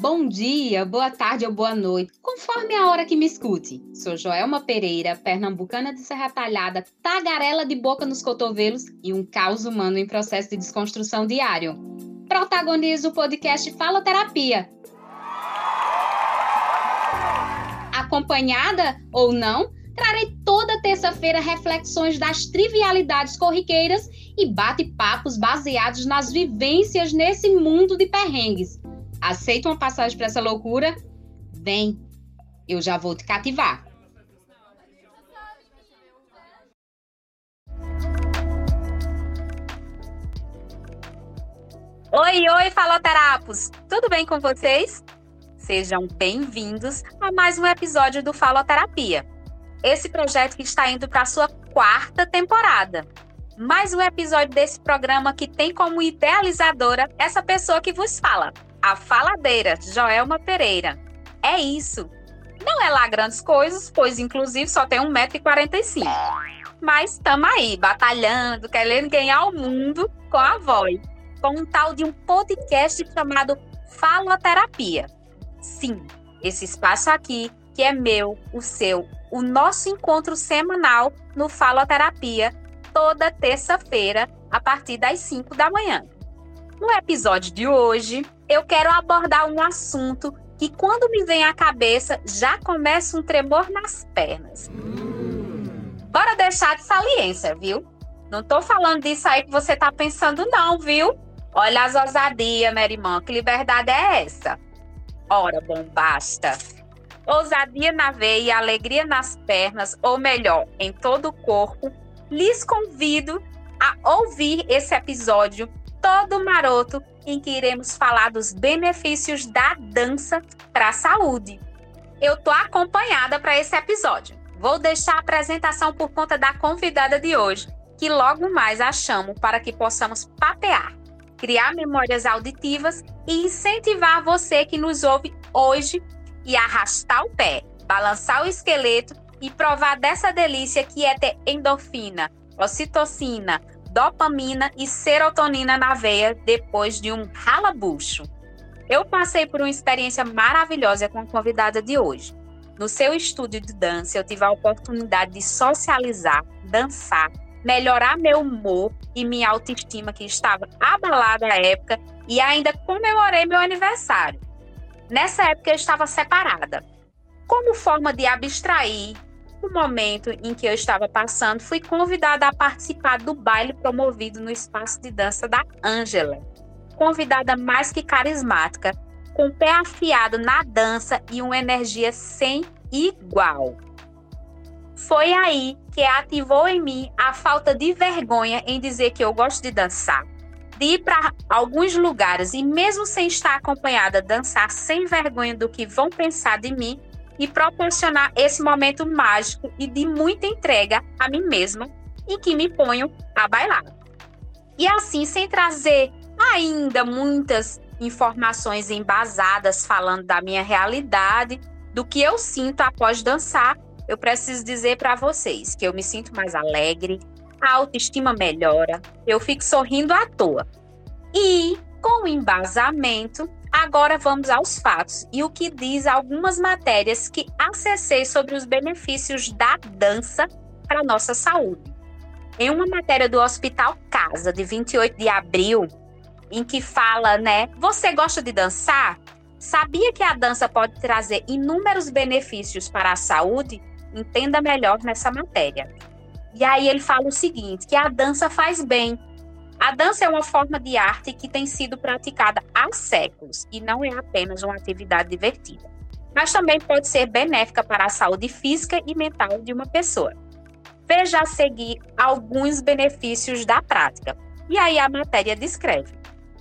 Bom dia, boa tarde ou boa noite, conforme a hora que me escute. Sou Joelma Pereira, pernambucana de Serra Talhada, tagarela de boca nos cotovelos e um caos humano em processo de desconstrução diário. Protagonizo o podcast Faloterapia. Acompanhada ou não, trarei toda terça-feira reflexões das trivialidades corriqueiras e bate-papos baseados nas vivências nesse mundo de perrengues Aceita uma passagem para essa loucura? Vem, eu já vou te cativar. Oi, oi, faloterapos! Tudo bem com vocês? Sejam bem-vindos a mais um episódio do Faloterapia. Esse projeto que está indo para a sua quarta temporada. Mais um episódio desse programa que tem como idealizadora essa pessoa que vos fala, a faladeira, Joelma Pereira. É isso. Não é lá grandes coisas, pois inclusive só tem 1,45m. Mas estamos aí, batalhando, querendo ganhar o mundo com a voz. Com um tal de um podcast chamado Faloterapia. Sim, esse espaço aqui, que é meu, o seu, o nosso encontro semanal no Faloterapia, toda terça-feira, a partir das 5 da manhã. No episódio de hoje, eu quero abordar um assunto que, quando me vem à cabeça, já começa um tremor nas pernas. Bora deixar de saliência, viu? Não tô falando disso aí que você tá pensando, não, viu? Olha as ousadias, minha irmã, que liberdade é essa? Ora, bombasta. Ousadia na veia e alegria nas pernas, ou melhor, em todo o corpo, lhes convido a ouvir esse episódio todo maroto em que iremos falar dos benefícios da dança para a saúde. Eu tô acompanhada para esse episódio. Vou deixar a apresentação por conta da convidada de hoje, que logo mais a chamo para que possamos papear, criar memórias auditivas e incentivar você que nos ouve hoje e arrastar o pé, balançar o esqueleto e provar dessa delícia que é ter endorfina, ocitocina, dopamina e serotonina na veia depois de um ralabucho. Eu passei por uma experiência maravilhosa com a convidada de hoje. No seu estúdio de dança, eu tive a oportunidade de socializar, dançar, melhorar meu humor e minha autoestima, que estava abalada à época, e ainda comemorei meu aniversário. Nessa época, eu estava separada. Como forma de abstrair no momento em que eu estava passando, fui convidada a participar do baile promovido no espaço de dança da Ângela. Convidada mais que carismática, com pé afiado na dança e uma energia sem igual. Foi aí que ativou em mim a falta de vergonha em dizer que eu gosto de dançar, de ir para alguns lugares e, mesmo sem estar acompanhada, dançar sem vergonha do que vão pensar de mim e proporcionar esse momento mágico e de muita entrega a mim mesma em que me ponho a bailar. E assim, sem trazer ainda muitas informações embasadas falando da minha realidade, do que eu sinto após dançar, eu preciso dizer para vocês que eu me sinto mais alegre, a autoestima melhora, eu fico sorrindo à toa. E com o embasamento, Agora vamos aos fatos e o que diz algumas matérias que acessei sobre os benefícios da dança para nossa saúde. Em uma matéria do Hospital Casa, de 28 de abril, em que fala, né? Você gosta de dançar? Sabia que a dança pode trazer inúmeros benefícios para a saúde? Entenda melhor nessa matéria. E aí ele fala o seguinte: que a dança faz bem, a dança é uma forma de arte que tem sido praticada há séculos e não é apenas uma atividade divertida, mas também pode ser benéfica para a saúde física e mental de uma pessoa. Veja a seguir alguns benefícios da prática. E aí a matéria descreve.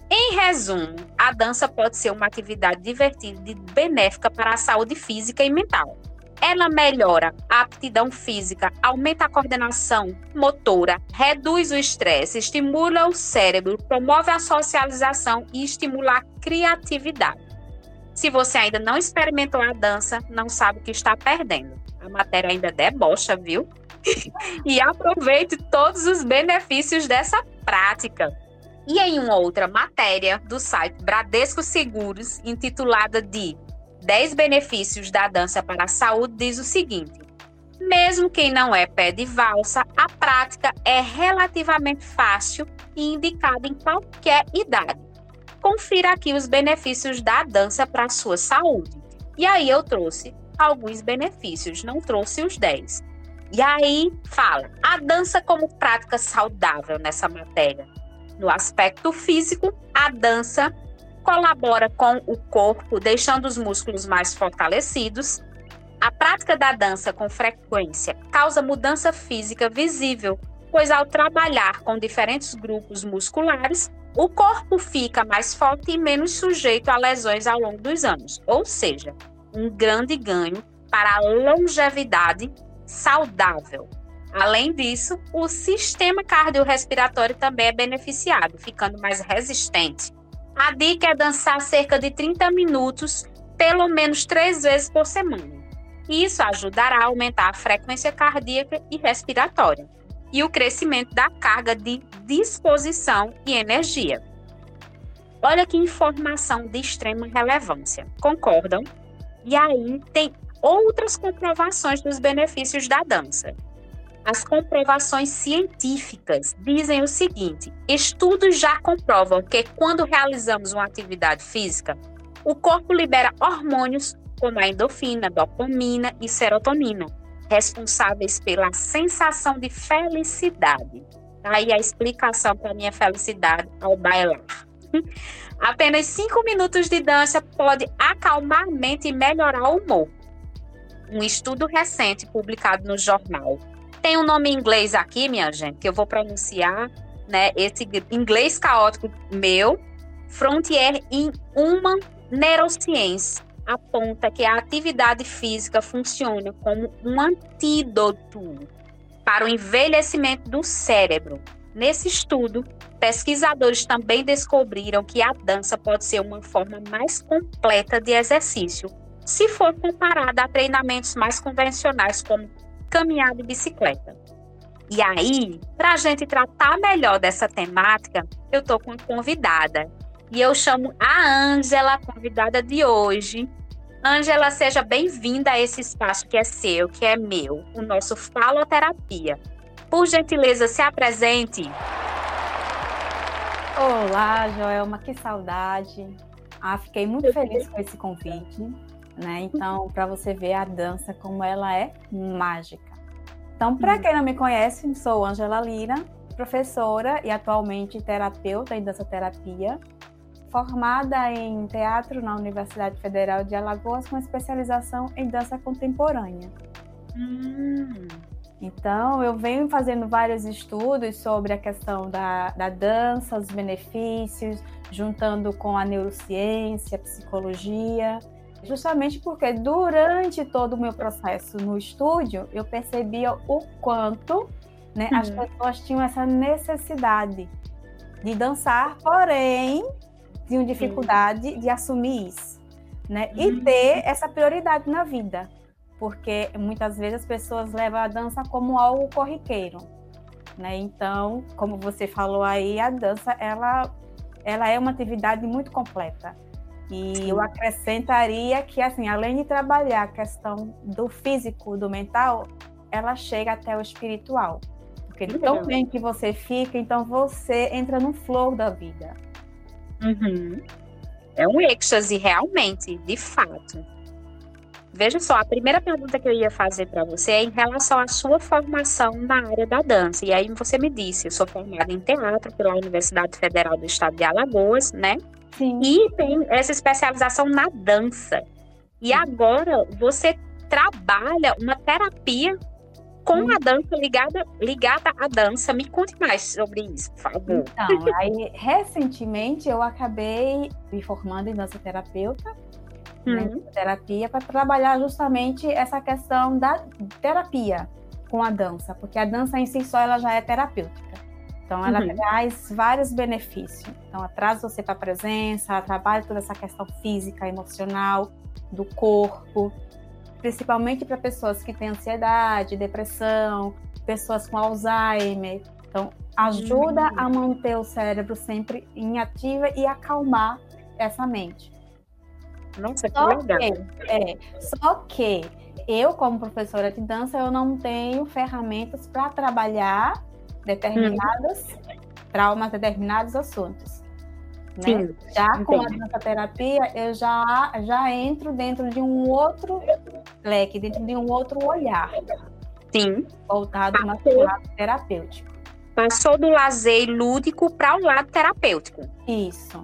Em resumo, a dança pode ser uma atividade divertida e benéfica para a saúde física e mental ela melhora a aptidão física, aumenta a coordenação motora, reduz o estresse, estimula o cérebro, promove a socialização e estimula a criatividade. Se você ainda não experimentou a dança, não sabe o que está perdendo. A matéria ainda debocha, viu? e aproveite todos os benefícios dessa prática. E em uma outra matéria do site Bradesco Seguros, intitulada de 10 benefícios da dança para a saúde, diz o seguinte: mesmo quem não é pé de valsa, a prática é relativamente fácil e indicada em qualquer idade. Confira aqui os benefícios da dança para a sua saúde. E aí eu trouxe alguns benefícios, não trouxe os 10. E aí fala, a dança como prática saudável nessa matéria. No aspecto físico, a dança colabora com o corpo, deixando os músculos mais fortalecidos. A prática da dança com frequência causa mudança física visível, pois ao trabalhar com diferentes grupos musculares, o corpo fica mais forte e menos sujeito a lesões ao longo dos anos. Ou seja, um grande ganho para a longevidade saudável. Além disso, o sistema cardiorrespiratório também é beneficiado, ficando mais resistente. A dica é dançar cerca de 30 minutos, pelo menos três vezes por semana. Isso ajudará a aumentar a frequência cardíaca e respiratória e o crescimento da carga de disposição e energia. Olha que informação de extrema relevância. Concordam? E aí tem outras comprovações dos benefícios da dança. As comprovações científicas dizem o seguinte: estudos já comprovam que quando realizamos uma atividade física, o corpo libera hormônios como a endorfina, dopamina e serotonina, responsáveis pela sensação de felicidade. Aí a explicação para minha felicidade ao bailar. Apenas cinco minutos de dança pode acalmar a mente e melhorar o humor. Um estudo recente publicado no jornal tem um nome em inglês aqui, minha gente, que eu vou pronunciar, né? Esse inglês caótico meu, Frontier in Human Neuroscience, aponta que a atividade física funciona como um antídoto para o envelhecimento do cérebro. Nesse estudo, pesquisadores também descobriram que a dança pode ser uma forma mais completa de exercício, se for comparada a treinamentos mais convencionais como caminhada e bicicleta. E aí, para a gente tratar melhor dessa temática, eu estou com uma convidada. E eu chamo a Ângela, convidada de hoje. Ângela, seja bem-vinda a esse espaço que é seu, que é meu, o nosso Faloterapia. Por gentileza, se apresente. Olá, Joelma, que saudade. Ah, fiquei muito feliz com esse convite né? Então, para você ver a dança como ela é mágica. Então, para uhum. quem não me conhece, sou Angela Lira, professora e atualmente terapeuta em dança terapia, formada em teatro na Universidade Federal de Alagoas com especialização em dança contemporânea. Hum. Então, eu venho fazendo vários estudos sobre a questão da, da dança, os benefícios, juntando com a neurociência, a psicologia, Justamente porque durante todo o meu processo no estúdio, eu percebia o quanto né, uhum. as pessoas tinham essa necessidade de dançar, porém tinham dificuldade uhum. de assumir isso. Né? Uhum. E ter essa prioridade na vida. Porque muitas vezes as pessoas levam a dança como algo corriqueiro. Né? Então, como você falou aí, a dança ela, ela é uma atividade muito completa. E eu acrescentaria que, assim, além de trabalhar a questão do físico, do mental, ela chega até o espiritual. Porque tão bem que você fica, então você entra no flow da vida. Uhum. É um êxtase, realmente, de fato. Veja só, a primeira pergunta que eu ia fazer para você é em relação à sua formação na área da dança. E aí você me disse, eu sou formada em teatro pela Universidade Federal do Estado de Alagoas, né? Sim. E tem essa especialização na dança. E agora você trabalha uma terapia com a dança ligada, ligada à dança. Me conte mais sobre isso, por favor. Então, aí recentemente eu acabei me formando em dança terapeuta, né, né, terapia, para trabalhar justamente essa questão da terapia com a dança, porque a dança em si só ela já é terapêutica. Então, ela uhum. traz vários benefícios. Então, ela traz você para a presença, ela trabalha toda essa questão física, emocional, do corpo, principalmente para pessoas que têm ansiedade, depressão, pessoas com Alzheimer. Então, ajuda uhum. a manter o cérebro sempre em ativa e acalmar essa mente. Nossa, que só legal. Que, é, só que eu, como professora de dança, eu não tenho ferramentas para trabalhar determinados uhum. traumas, determinados assuntos. Né? Sim, já com a dança terapia, eu já, já entro dentro de um outro leque, dentro de um outro olhar. Sim. Voltado para o lado terapêutico. Passou do lazer lúdico para o lado terapêutico. Isso,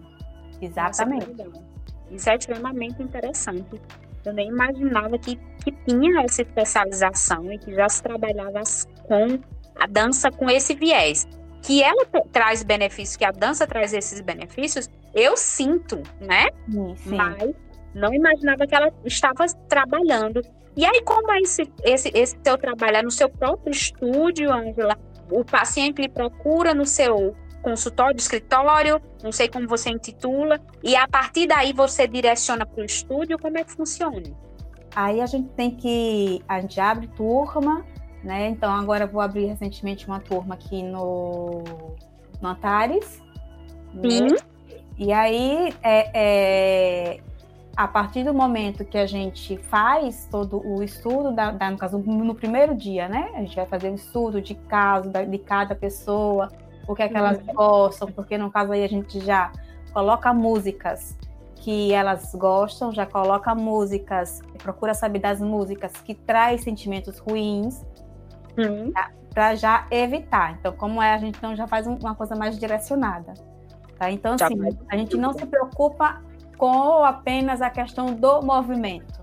exatamente. Nossa, Isso é extremamente interessante. Eu nem imaginava que, que tinha essa especialização e que já se trabalhava com a dança com esse viés que ela traz benefícios, que a dança traz esses benefícios, eu sinto, né? Sim. Mas não imaginava que ela estava trabalhando. E aí, como é esse, esse, esse seu trabalho é no seu próprio estúdio, Angela? O paciente lhe procura no seu consultório, escritório, não sei como você intitula, e a partir daí você direciona para o estúdio, como é que funciona? Aí a gente tem que, a gente abre turma, né? Então agora vou abrir recentemente uma turma aqui no, no Antares. Né? E aí é, é, a partir do momento que a gente faz todo o estudo, da, da, no caso, no primeiro dia, né? A gente vai fazer um estudo de caso da, de cada pessoa, o que é que elas uhum. gostam, porque no caso aí a gente já coloca músicas que elas gostam, já coloca músicas, procura saber das músicas que traz sentimentos ruins, uhum. para já evitar. Então, como é, a gente então já faz uma coisa mais direcionada. Tá? Então, assim, a gente não se preocupa com apenas a questão do movimento.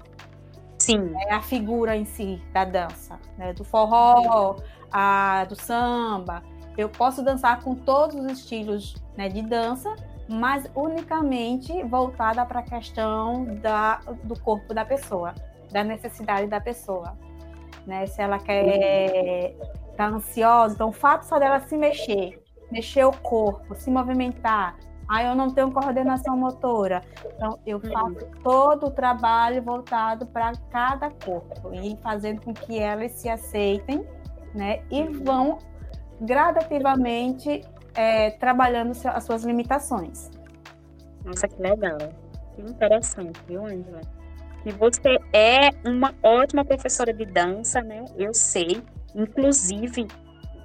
Sim. É a figura em si da dança, né? do forró, a, do samba. Eu posso dançar com todos os estilos né, de dança, mas unicamente voltada para a questão da, do corpo da pessoa, da necessidade da pessoa né? Se ela quer estar tá ansiosa, então o fato só dela se mexer, mexer o corpo, se movimentar. Ah, eu não tenho coordenação motora. Então, eu faço todo o trabalho voltado para cada corpo e fazendo com que elas se aceitem, né? E vão gradativamente é, trabalhando as suas limitações. Nossa, que legal. Que interessante, viu, Angela? Que você é uma ótima professora de dança, né? Eu sei. Inclusive,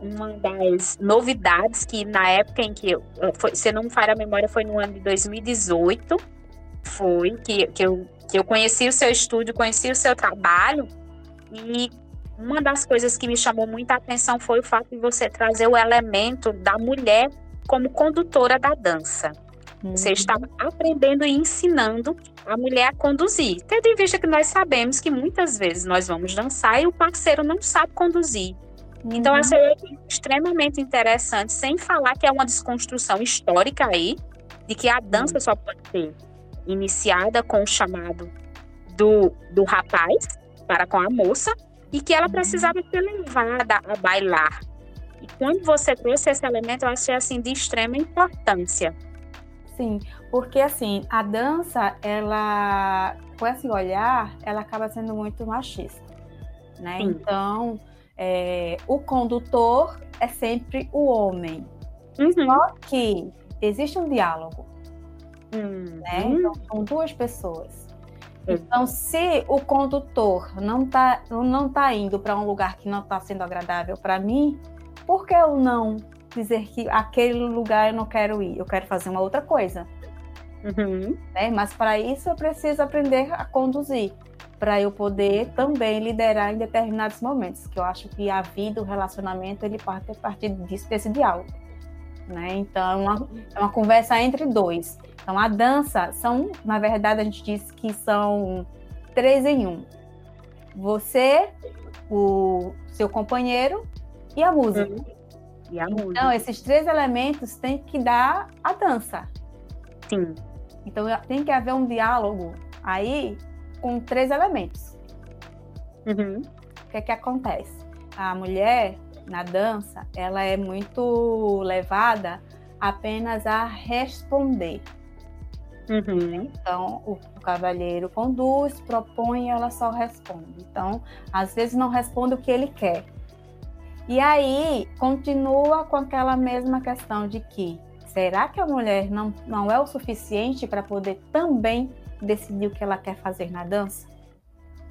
uma das novidades que na época em que eu, foi, se não falha a memória, foi no ano de 2018, foi que, que, eu, que eu conheci o seu estúdio, conheci o seu trabalho, e uma das coisas que me chamou muita atenção foi o fato de você trazer o elemento da mulher como condutora da dança. Você está aprendendo e ensinando a mulher a conduzir, tendo em vista que nós sabemos que muitas vezes nós vamos dançar e o parceiro não sabe conduzir. Então, uhum. Então, essa é extremamente interessante, sem falar que é uma desconstrução histórica aí, de que a dança só pode ser iniciada com o chamado do, do rapaz para com a moça, e que ela uhum. precisava ser levada a bailar. E quando você trouxe esse elemento, eu achei assim de extrema importância. Sim, porque assim, a dança, ela, com esse olhar, ela acaba sendo muito machista, né? Sim. Então, é, o condutor é sempre o homem. Uhum. Só que existe um diálogo, uhum. né? Então, são duas pessoas. Então, se o condutor não está não tá indo para um lugar que não está sendo agradável para mim, por que eu não dizer que aquele lugar eu não quero ir, eu quero fazer uma outra coisa. Uhum. Né? Mas para isso eu preciso aprender a conduzir, para eu poder também liderar em determinados momentos, que eu acho que a vida, o relacionamento, ele parte a partir disso, desse diálogo. Né? Então, é uma, é uma conversa entre dois. Então, a dança são, na verdade, a gente diz que são três em um. Você, o seu companheiro e a música. Uhum. E a música. Então, esses três elementos têm que dar a dança. Sim. Então, tem que haver um diálogo aí com três elementos. Uhum. O que é que acontece? A mulher, na dança, ela é muito levada apenas a responder. Uhum. Então, o, o cavalheiro conduz, propõe, ela só responde. Então, às vezes não responde o que ele quer, E aí continua com aquela mesma questão de que será que a mulher não, não é o suficiente para poder também decidir o que ela quer fazer na dança?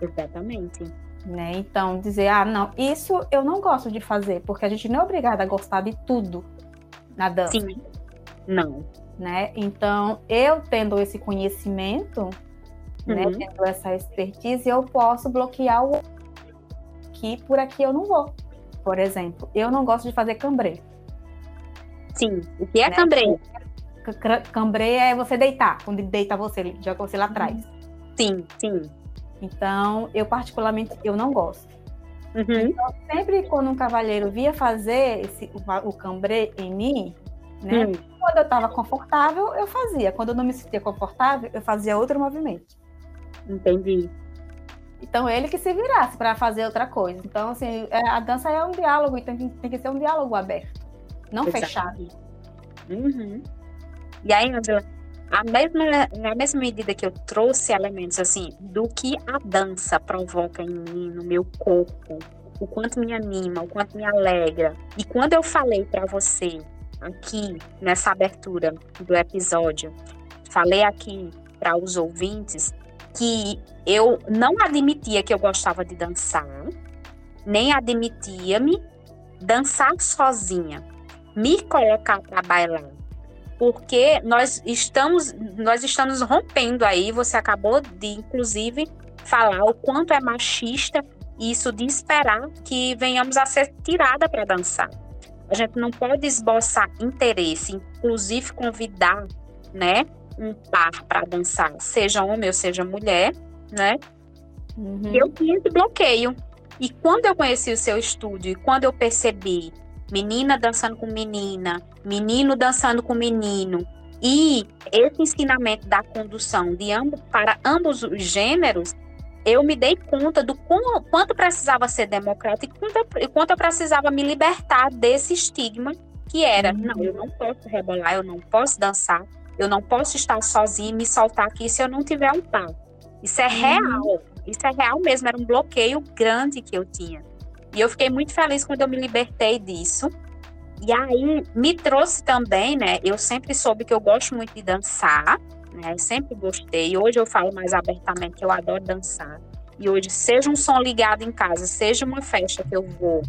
Exatamente. Né? Então, dizer, ah, não, isso eu não gosto de fazer, porque a gente não é obrigada a gostar de tudo na dança. Sim. Não. Né? Então, eu tendo esse conhecimento, né, uhum. né, tendo essa expertise, eu posso bloquear o que por aqui eu não vou. Por exemplo, eu não gosto de fazer cambrê. Sim. O que é né? cambrê? Cambrê é você deitar, quando deita você, joga você lá atrás. Sim, sim. Então, eu particularmente, eu não gosto. Uhum. Então, sempre quando um cavalheiro via fazer esse, o, o cambrê em mim, né? Hum. Quando eu estava confortável, eu fazia. Quando eu não me sentia confortável, eu fazia outro movimento. Entendi. Então, ele que se virasse para fazer outra coisa. Então, assim, é, a dança é um diálogo e tem, tem que ser um diálogo aberto, não Exato. fechado. Uhum. E aí, Angela, a mesma, na mesma medida que eu trouxe elementos assim do que a dança provoca em mim, no meu corpo, o quanto me anima, o quanto me alegra. E quando eu falei para você aqui nessa abertura do episódio, falei aqui para os ouvintes que eu não admitia que eu gostava de dançar, nem admitia-me dançar sozinha, me colocar para bailar, porque nós estamos nós estamos rompendo aí, você acabou de inclusive falar o quanto é machista isso de esperar que venhamos a ser tirada para dançar. A gente não pode esboçar interesse, inclusive convidar, né, um par para dançar, seja homem ou seja mulher, né? Uhum. Eu tinha esse bloqueio. E quando eu conheci o seu estúdio e quando eu percebi menina dançando com menina, menino dançando com menino, e esse ensinamento da condução de ambos, para ambos os gêneros, eu me dei conta do quanto precisava ser democrático e quanto eu precisava me libertar desse estigma que era, uhum. não, eu não posso rebolar, eu não posso dançar, eu não posso estar sozinha e me soltar aqui se eu não tiver um par. Isso é uhum. real, isso é real mesmo, era um bloqueio grande que eu tinha. E eu fiquei muito feliz quando eu me libertei disso. E aí me trouxe também, né? Eu sempre soube que eu gosto muito de dançar, né? Sempre gostei. Hoje eu falo mais abertamente que eu adoro dançar. E hoje, seja um som ligado em casa, seja uma festa que eu vou,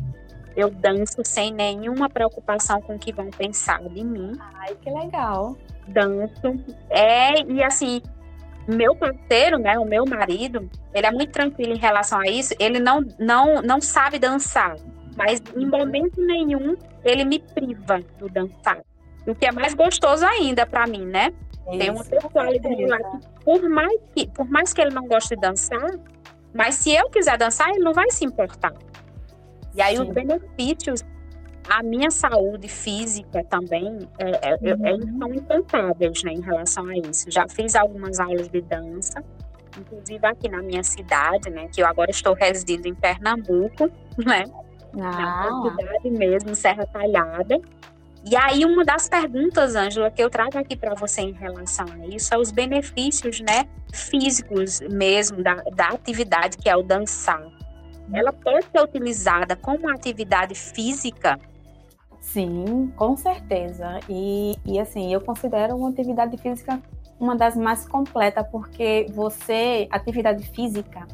eu danço sem nenhuma preocupação com o que vão pensar de mim. Ai, que legal. Danço. É, e assim, meu parceiro, né, o meu marido, ele é muito tranquilo em relação a isso. Ele não, não, não sabe dançar, mas em momento nenhum ele me priva do dançar. O que é mais gostoso ainda para mim, né? Isso, Tem uma pessoa ali lá que por mais que, por mais que ele não goste de dançar, mas se eu quiser dançar, ele não vai se importar. E aí Sim. os benefícios, a minha saúde física também é, é, é uhum. são incontáveis né, em relação a isso. Já fiz algumas aulas de dança, inclusive aqui na minha cidade, né? Que eu agora estou residindo em Pernambuco, né? Ah. Na cidade mesmo, Serra Talhada. E aí, uma das perguntas, Ângela, que eu trago aqui para você em relação a isso é os benefícios, né, físicos mesmo da, da atividade que é o dançar. Ela pode ser utilizada como atividade física? Sim, com certeza. E, e assim, eu considero uma atividade física uma das mais completas, porque você, atividade física,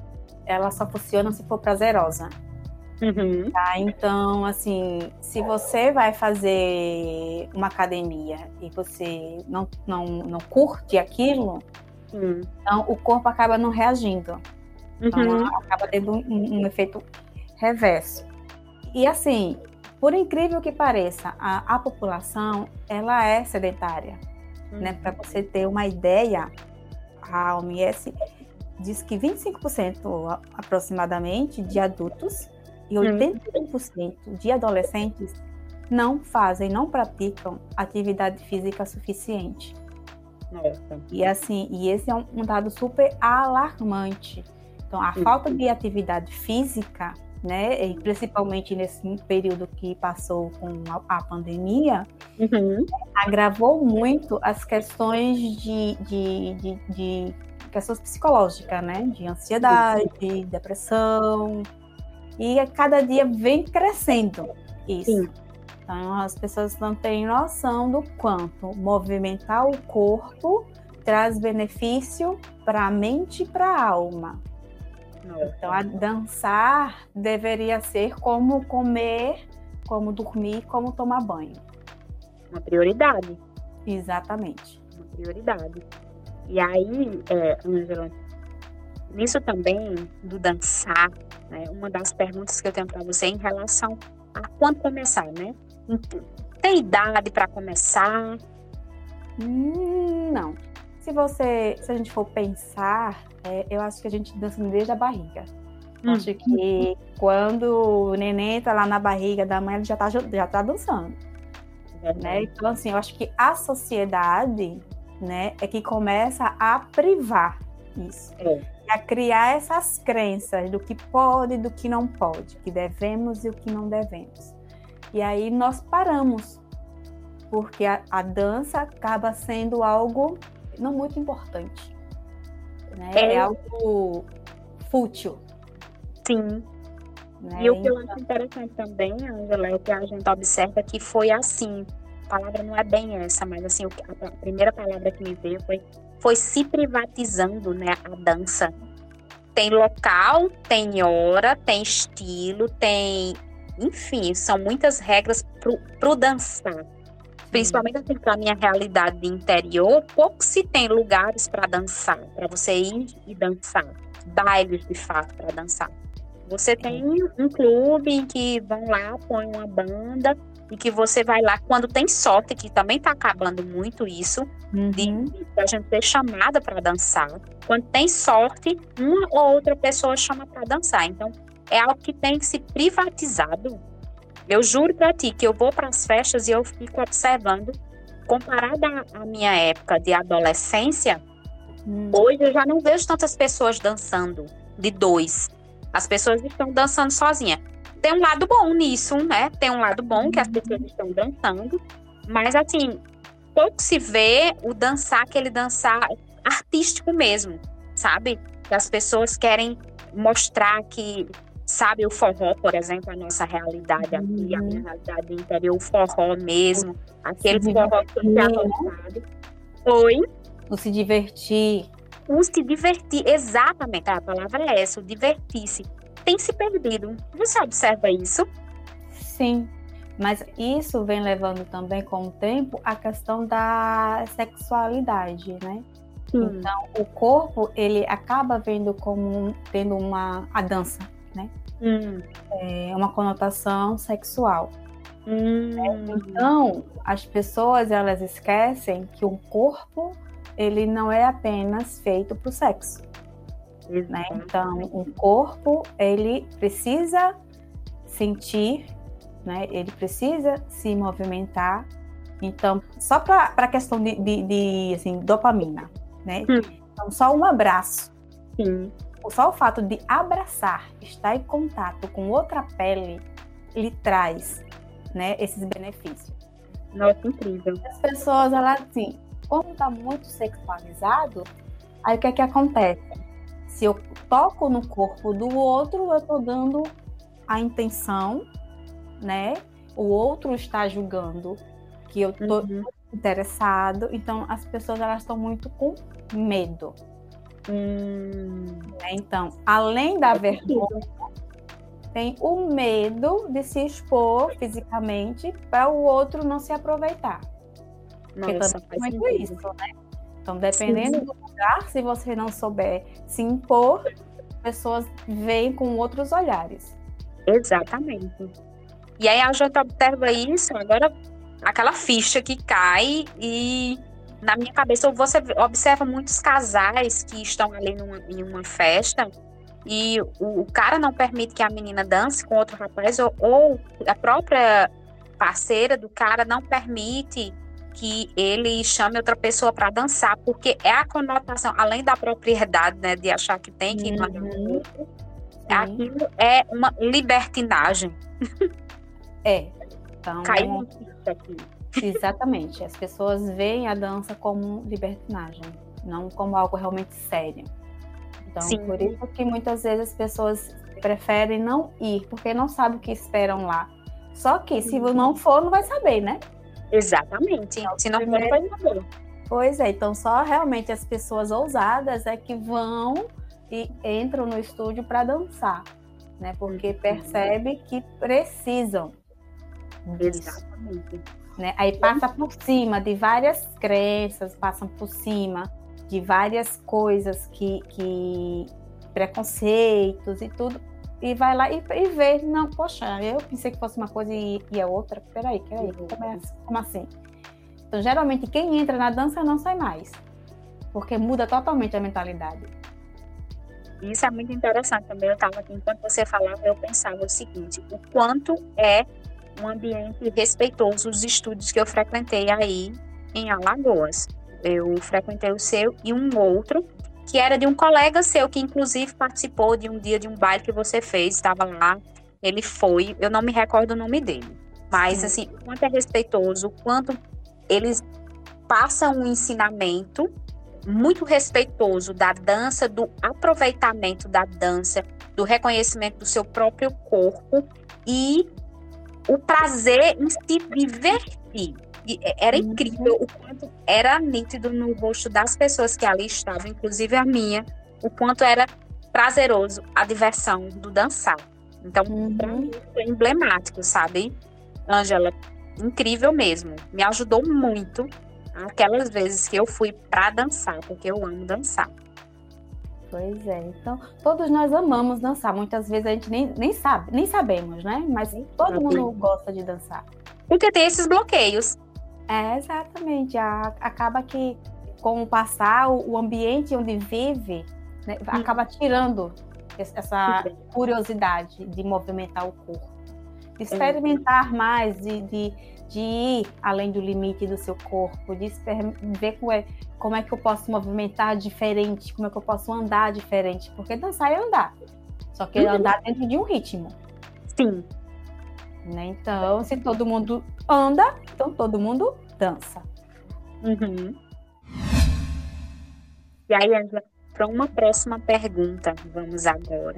ela só funciona se for prazerosa. Uhum. Tá? Então, assim, se você vai fazer uma academia e você não, não, não curte aquilo, uhum. então o corpo acaba não reagindo. Então, uhum. acaba tendo um, um, efeito reverso. E assim, por incrível que pareça, a, a população ela é sedentária. Né? Para você ter uma ideia, a OMS diz que 25% aproximadamente de adultos e 81% hum. de adolescentes não fazem, não praticam atividade física suficiente. Nossa. E assim, e esse é um, um dado super alarmante. Então, a falta de atividade física, né, e principalmente nesse período que passou com a, a pandemia, uhum. agravou muito as questões de, de, de, de questões psicológicas, né, de ansiedade, depressão, e a cada dia vem crescendo. Isso. Sim. Então, as pessoas não têm noção do quanto movimentar o corpo traz benefício para a mente e para a alma. Então, a dançar deveria ser como comer, como dormir, como tomar banho. Uma prioridade. Exatamente. Uma prioridade. E aí, é, Angela, nisso também do dançar, né, uma das perguntas que eu tenho para você é em relação a quando começar, né? Tem idade para começar? Hum, não. Se você, se a gente for pensar, é, eu acho que a gente dança desde a barriga. Hum. Acho que quando o neném tá lá na barriga da mãe, ele já tá, já tá dançando. É. Né? Então, assim, eu acho que a sociedade né, é que começa a privar isso. É. A criar essas crenças do que pode e do que não pode, que devemos e o que não devemos. E aí nós paramos, porque a, a dança acaba sendo algo não muito importante. Né? É. é algo fútil. Sim. Né? E o que eu acho interessante também, Angela, é que a gente observa que foi assim. A palavra não é bem essa, mas assim, a primeira palavra que me veio foi, foi se privatizando, né, a dança. Tem local, tem hora, tem estilo, tem. Enfim, são muitas regras para o dançar principalmente assim, para a minha realidade de interior, pouco se tem lugares para dançar, para você ir e dançar, bailes de fato para dançar. Você tem um clube em que vão lá, põe uma banda e que você vai lá quando tem sorte, que também está acabando muito isso, uhum. de, a gente ser chamada para dançar. Quando tem sorte, uma ou outra pessoa chama para dançar. Então, é algo que tem que ser privatizado eu juro para ti que eu vou para as festas e eu fico observando, comparada à minha época de adolescência, hum. hoje eu já não vejo tantas pessoas dançando de dois. As pessoas estão dançando sozinha. Tem um lado bom nisso, né? Tem um lado bom que as pessoas estão dançando, mas assim, pouco se vê o dançar, aquele dançar artístico mesmo, sabe? Que as pessoas querem mostrar que sabe, o forró, por exemplo, a nossa realidade aqui, a minha uhum. realidade interior, o forró mesmo, aquele se forró que é avançado. Oi? O se divertir. O se divertir, exatamente, a palavra é essa, o divertir-se. Tem se perdido. Você observa isso? Sim, mas isso vem levando também com o tempo a questão da sexualidade, né? Sim. Então, o corpo, ele acaba vendo como tendo uma a dança, né? Hum. É uma conotação sexual. Hum. Então, as pessoas elas esquecem que o corpo ele não é apenas feito para o sexo. Né? Então, o corpo ele precisa sentir, né? Ele precisa se movimentar. Então, só para a questão de, de, de, assim, dopamina, né? Hum. Então, só um abraço. Sim só o fato de abraçar, estar em contato com outra pele, lhe traz né, esses benefícios. Nossa, incrível. As pessoas, elas assim, como está muito sexualizado, aí o que é que acontece? Se eu toco no corpo do outro, eu estou dando a intenção, né? O outro está julgando que eu estou uhum. interessado. Então, as pessoas elas estão muito com medo. Hum, então, além da vergonha, tem o medo de se expor fisicamente para o outro não se aproveitar. Nossa, Porque também muito isso, né? Então, dependendo Sim. do lugar, se você não souber se impor, pessoas veem com outros olhares. Exatamente. E aí a gente observa isso, agora aquela ficha que cai e na minha cabeça, você observa muitos casais que estão ali numa, em uma festa e o, o, cara não permite que a menina dance com outro rapaz, ou, ou a própria parceira do cara não permite que ele chame outra pessoa para dançar, porque é a conotação, além da propriedade, né, de achar que tem que ir uhum. outro, aquilo é uma libertinagem. É. Então, Caiu é... aqui. Exatamente. As pessoas veem a dança como libertinagem, não como algo realmente sério. Então, Sim. por isso que muitas vezes as pessoas preferem não ir, porque não sabem o que esperam lá. Só que se não for, não vai saber, né? Exatamente. Então, se não for, vai saber. Pois é, então só realmente as pessoas ousadas é que vão e entram no estúdio para dançar, né? Porque uhum. percebe que precisam. Exatamente. Né? Aí passa por cima de várias crenças, passam por cima de várias coisas que, que preconceitos e tudo, e vai lá e, e vê, não, poxa, eu pensei que fosse uma coisa e, e a outra, peraí, peraí, uhum. como, é, como assim? Então, geralmente, quem entra na dança não sai mais, porque muda totalmente a mentalidade. Isso é muito interessante também. Eu estava aqui, enquanto você falava, eu pensava o seguinte: o quanto é um ambiente respeitoso os estúdios que eu frequentei aí em Alagoas. Eu frequentei o seu e um outro, que era de um colega seu, que inclusive participou de um dia de um baile que você fez, estava lá. Ele foi, eu não me recordo o nome dele. Mas, Sim. assim, o quanto é respeitoso, o quanto eles passam um ensinamento muito respeitoso da dança, do aproveitamento da dança, do reconhecimento do seu próprio corpo e o prazer em se divertir. E é, era uhum. incrível o quanto era nítido no rosto das pessoas que ali estavam, inclusive a minha, o quanto era prazeroso a diversão do dançar. Então, uhum. mim, foi emblemático, sabe, Ângela? Incrível mesmo. Me ajudou muito aquelas vezes que eu fui para dançar, porque eu amo dançar. Pois é, então todos nós amamos dançar. Muitas vezes a gente nem, nem sabe, nem sabemos, né? Mas todo mundo gosta de dançar. Porque tem esses bloqueios. É, exatamente. A, acaba que, com o passar, o, o ambiente onde vive né, hum. acaba tirando essa curiosidade de movimentar o corpo. De experimentar mais, de, de, de ir além do limite do seu corpo, de ver como é, é que eu posso movimentar diferente, como é que eu posso andar diferente. Porque dançar é andar. Só que uhum. andar dentro de um ritmo. Sim. Né? Então, se todo mundo anda, então todo mundo dança. Uhum. E aí, Angela, para uma próxima pergunta, vamos agora.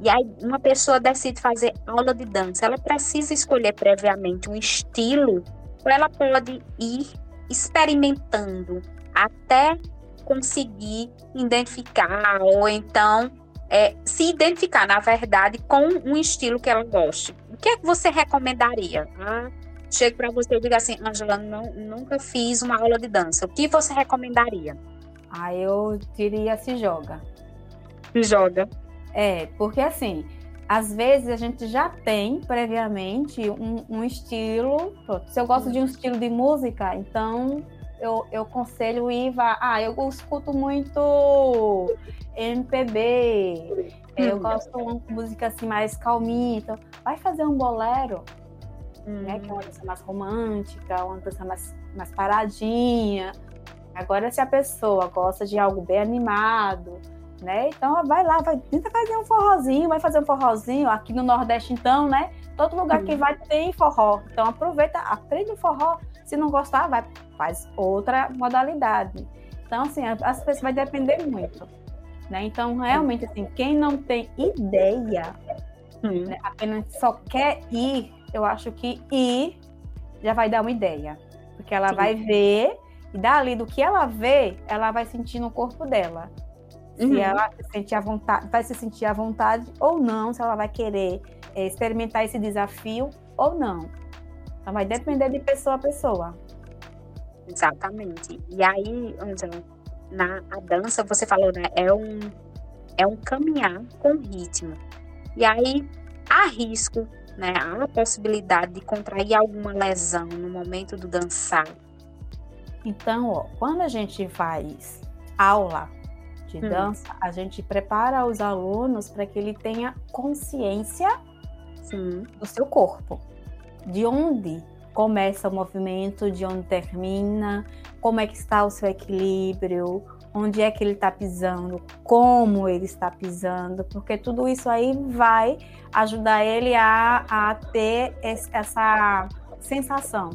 E aí, uma pessoa decide fazer aula de dança, ela precisa escolher previamente um estilo ou ela pode ir experimentando até conseguir identificar ou então é, se identificar, na verdade, com um estilo que ela goste. O que é que você recomendaria? Ah, chego para você e digo assim, Angela, não, nunca fiz uma aula de dança. O que você recomendaria? Ah, eu diria se joga. Se joga. É, porque assim, às vezes a gente já tem previamente um, um estilo. Pronto, se eu gosto de um estilo de música, então eu, eu aconselho ir vá. Ah, eu escuto muito MPB, hum. eu gosto de uma música assim mais calminha, então vai fazer um bolero, hum. né? Que é uma dança mais romântica, uma dança mais, mais paradinha. Agora, se a pessoa gosta de algo bem animado, né? Então vai lá, vai tenta fazer um forrozinho, vai fazer um forrozinho aqui no Nordeste, então, né? Todo lugar que vai tem forró. Então aproveita, aprende o forró. Se não gostar, vai faz outra modalidade. Então assim, as pessoas vai depender muito, né? Então realmente assim, quem não tem ideia, hum. né, apenas só quer ir, eu acho que ir já vai dar uma ideia, porque ela Sim. vai ver e dali do que ela vê, ela vai sentir no corpo dela se uhum. ela se sentir à vontade, vai se sentir à vontade ou não, se ela vai querer é, experimentar esse desafio ou não. Então vai depender de pessoa a pessoa. Exatamente. E aí, Angela, na a dança, você falou, né? É um, é um caminhar com ritmo. E aí há risco, né? Há a possibilidade de contrair alguma lesão no momento do dançar. Então, ó, quando a gente faz aula de hum. dança, a gente prepara os alunos para que ele tenha consciência Sim. do seu corpo, de onde começa o movimento, de onde termina, como é que está o seu equilíbrio, onde é que ele está pisando, como ele está pisando, porque tudo isso aí vai ajudar ele a, a ter essa sensação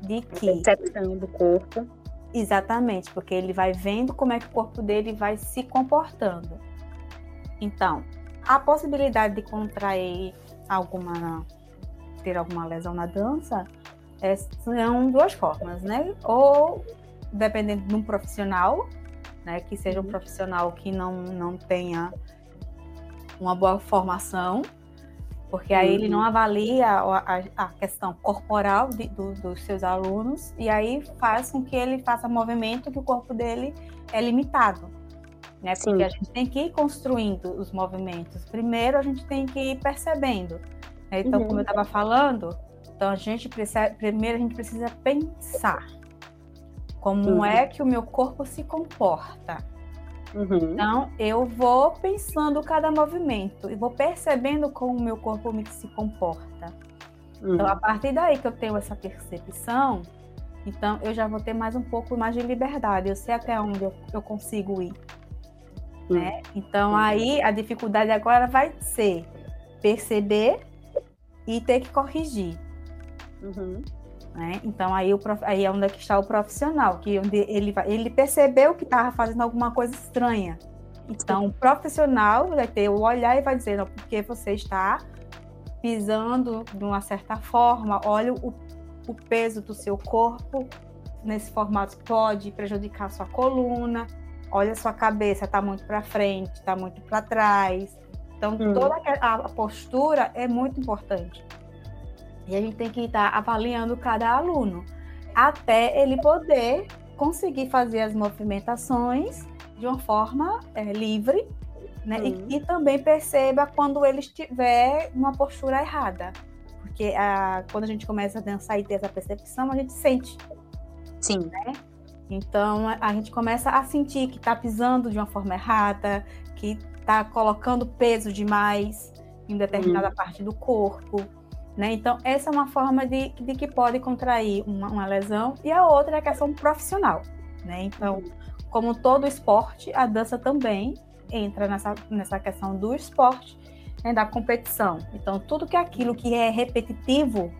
de que. Percepção do corpo. Exatamente, porque ele vai vendo como é que o corpo dele vai se comportando. Então, a possibilidade de contrair alguma ter alguma lesão na dança, é, são duas formas, né? Ou dependendo de um profissional, né? Que seja um uhum. profissional que não, não tenha uma boa formação, porque aí ele não uhum. avalia a, a questão corporal de, do, dos seus alunos e aí faz com que ele faça movimento que o corpo dele é limitado. Né? Porque Sim. a gente tem que ir construindo os movimentos. Primeiro a gente tem que ir percebendo. Né? Então, uhum. como eu estava falando, então a gente precisa, primeiro a gente precisa pensar como uhum. é que o meu corpo se comporta. Uhum. Então, eu vou pensando cada movimento e vou percebendo como o meu corpo me se comporta. Uhum. Então, a partir daí que eu tenho essa percepção, então eu já vou ter mais um pouco mais de liberdade. Eu sei até onde eu, eu consigo ir. Uhum. Né? Então, aí a dificuldade agora vai ser perceber e ter que corrigir. Uhum. Né? Então aí, o, aí é onde é que está o profissional, que onde ele, ele percebeu que estava fazendo alguma coisa estranha. Então o profissional vai ter o olhar e vai dizer, não, porque você está pisando de uma certa forma, olha o, o peso do seu corpo nesse formato pode prejudicar a sua coluna, olha a sua cabeça está muito para frente, está muito para trás. Então hum. toda a postura é muito importante. E a gente tem que estar avaliando cada aluno até ele poder conseguir fazer as movimentações de uma forma é, livre, né? E, uhum. e, também perceba quando ele estiver numa postura errada. Porque a, quando a gente começa a dançar e ter essa percepção, a gente sente. Sim. Né? Então a, a gente começa a sentir que está pisando de uma forma errada, que está colocando peso demais em determinada uhum. parte do corpo. Né? Então, essa é uma forma de, de que pode contrair uma, uma, lesão, e a outra é a questão profissional. Né? Então, como todo esporte, a dança também entra nessa, nessa questão do esporte, né? da competição. Então, tudo que é aquilo que é repetitivo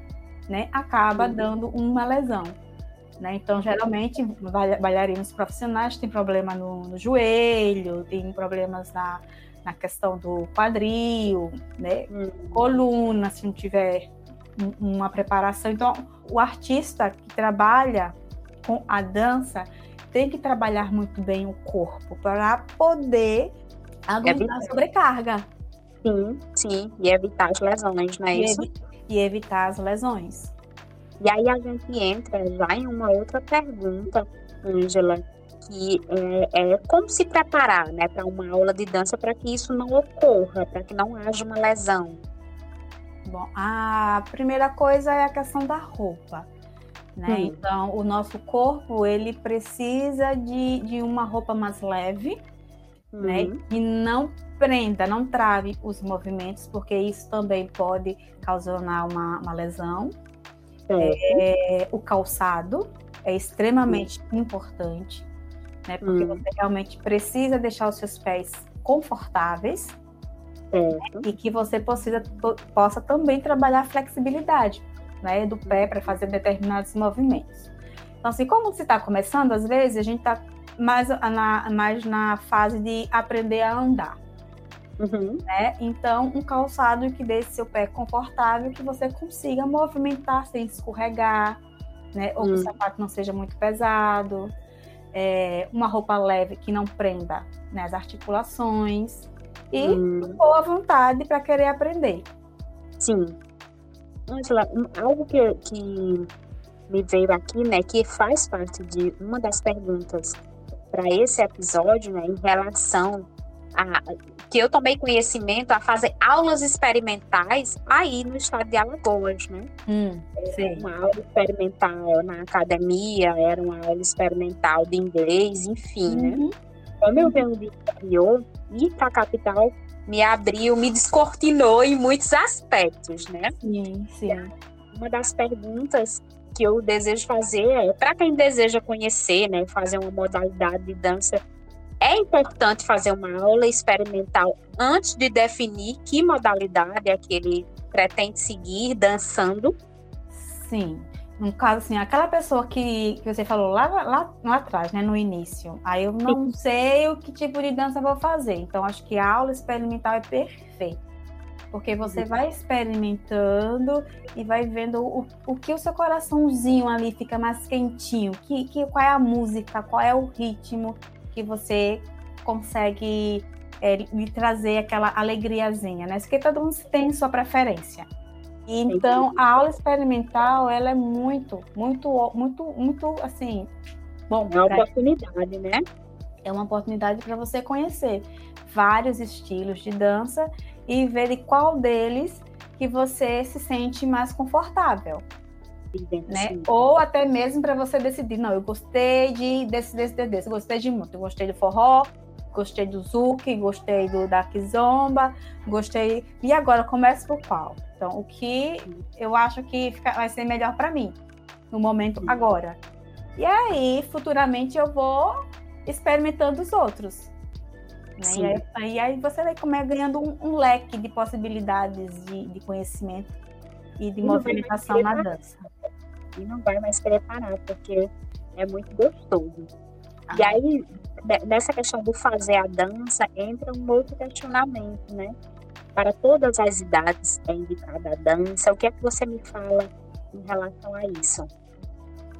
né? acaba dando uma lesão. Né? Então, geralmente, bailarinos profissionais têm problema no, no joelho, têm problemas na, na questão do quadril, né? Hum. Coluna, se não tiver uma preparação. Então, o artista que trabalha com a dança tem que trabalhar muito bem o corpo para poder aguentar a sobrecarga. Sim, sim, e evitar as lesões, não é e isso? Evi e evitar as lesões. E aí a gente entra já em uma outra pergunta, Ângela, que é, é, como se preparar né, para uma aula de dança para que isso não ocorra, para que não haja uma lesão. Bom, a primeira coisa é a questão da roupa. Né? Hum. Então, o nosso corpo ele precisa de, de uma roupa mais leve, hum. né? Uhum. E não prenda, não trave os movimentos, porque isso também pode causar uma, uma lesão. É, o calçado é extremamente hum. importante né? Porque hum. você realmente precisa deixar os seus pés confortáveis né? e que você possa, possa também trabalhar a flexibilidade né, do pé para fazer determinados movimentos. Então, assim, como você está começando, às vezes a gente está mais na, mais na fase de aprender a andar. Uhum. Né? Então, um calçado que deixe seu pé confortável, que você consiga movimentar sem escorregar, né? Ou que o hum. sapato não seja muito pesado é, uma roupa leve que não prenda né, as articulações e hum. boa vontade para querer aprender. Sim. Angela, algo que, que me veio aqui, né, que faz parte de uma das perguntas para esse episódio, né, em relação a que eu tomei conhecimento a fazer aulas experimentais aí no estado de Alagoas, né? Hum, uma aula experimental na academia, era uma aula experimental de inglês, enfim, né? uhum. né? Como eu venho do interior, ir para a capital me abriu, me descortinou em muitos aspectos, né? Sim, sim. Uma das perguntas que eu desejo fazer é para quem deseja conhecer, né, fazer uma modalidade de dança é importante fazer uma aula experimental antes de definir que modalidade é que ele pretende seguir dançando? Sim. No caso, assim, aquela pessoa que, que você falou lá, lá, lá atrás, né, no início, aí eu não Sim. sei o que tipo de dança vou fazer. Então, acho que a aula experimental é perfeita. Porque você uhum. vai experimentando e vai vendo o, o que o seu coraçãozinho ali fica mais quentinho, que, que, qual é a música, qual é o ritmo que você consegue é, lhe trazer aquela alegriazinha, né? Porque todo mundo tem sua preferência. Então, a aula experimental, ela é muito, muito, muito, muito, assim, bom. É uma oportunidade, né? É uma oportunidade para você conhecer vários estilos de dança e ver de qual deles que você se sente mais confortável. Né? Ou até mesmo para você decidir, não, eu gostei de desse, desse, desse, gostei de muito, eu gostei do forró, gostei do zouk, gostei do da kizomba, gostei. E agora começo por qual? Então, o que eu acho que fica, vai ser melhor para mim no momento agora. E aí, futuramente eu vou experimentando os outros. Né? E aí, aí, aí, você vai comer ganhando um, um, leque de possibilidades de, de conhecimento e de e movimentação na dança. E não vai mais preparar, porque é muito gostoso. Ah. E aí, nessa questão do fazer a dança, entra um outro questionamento, né? Para todas as idades é indicada a dança. O que é que você me fala em relação a isso?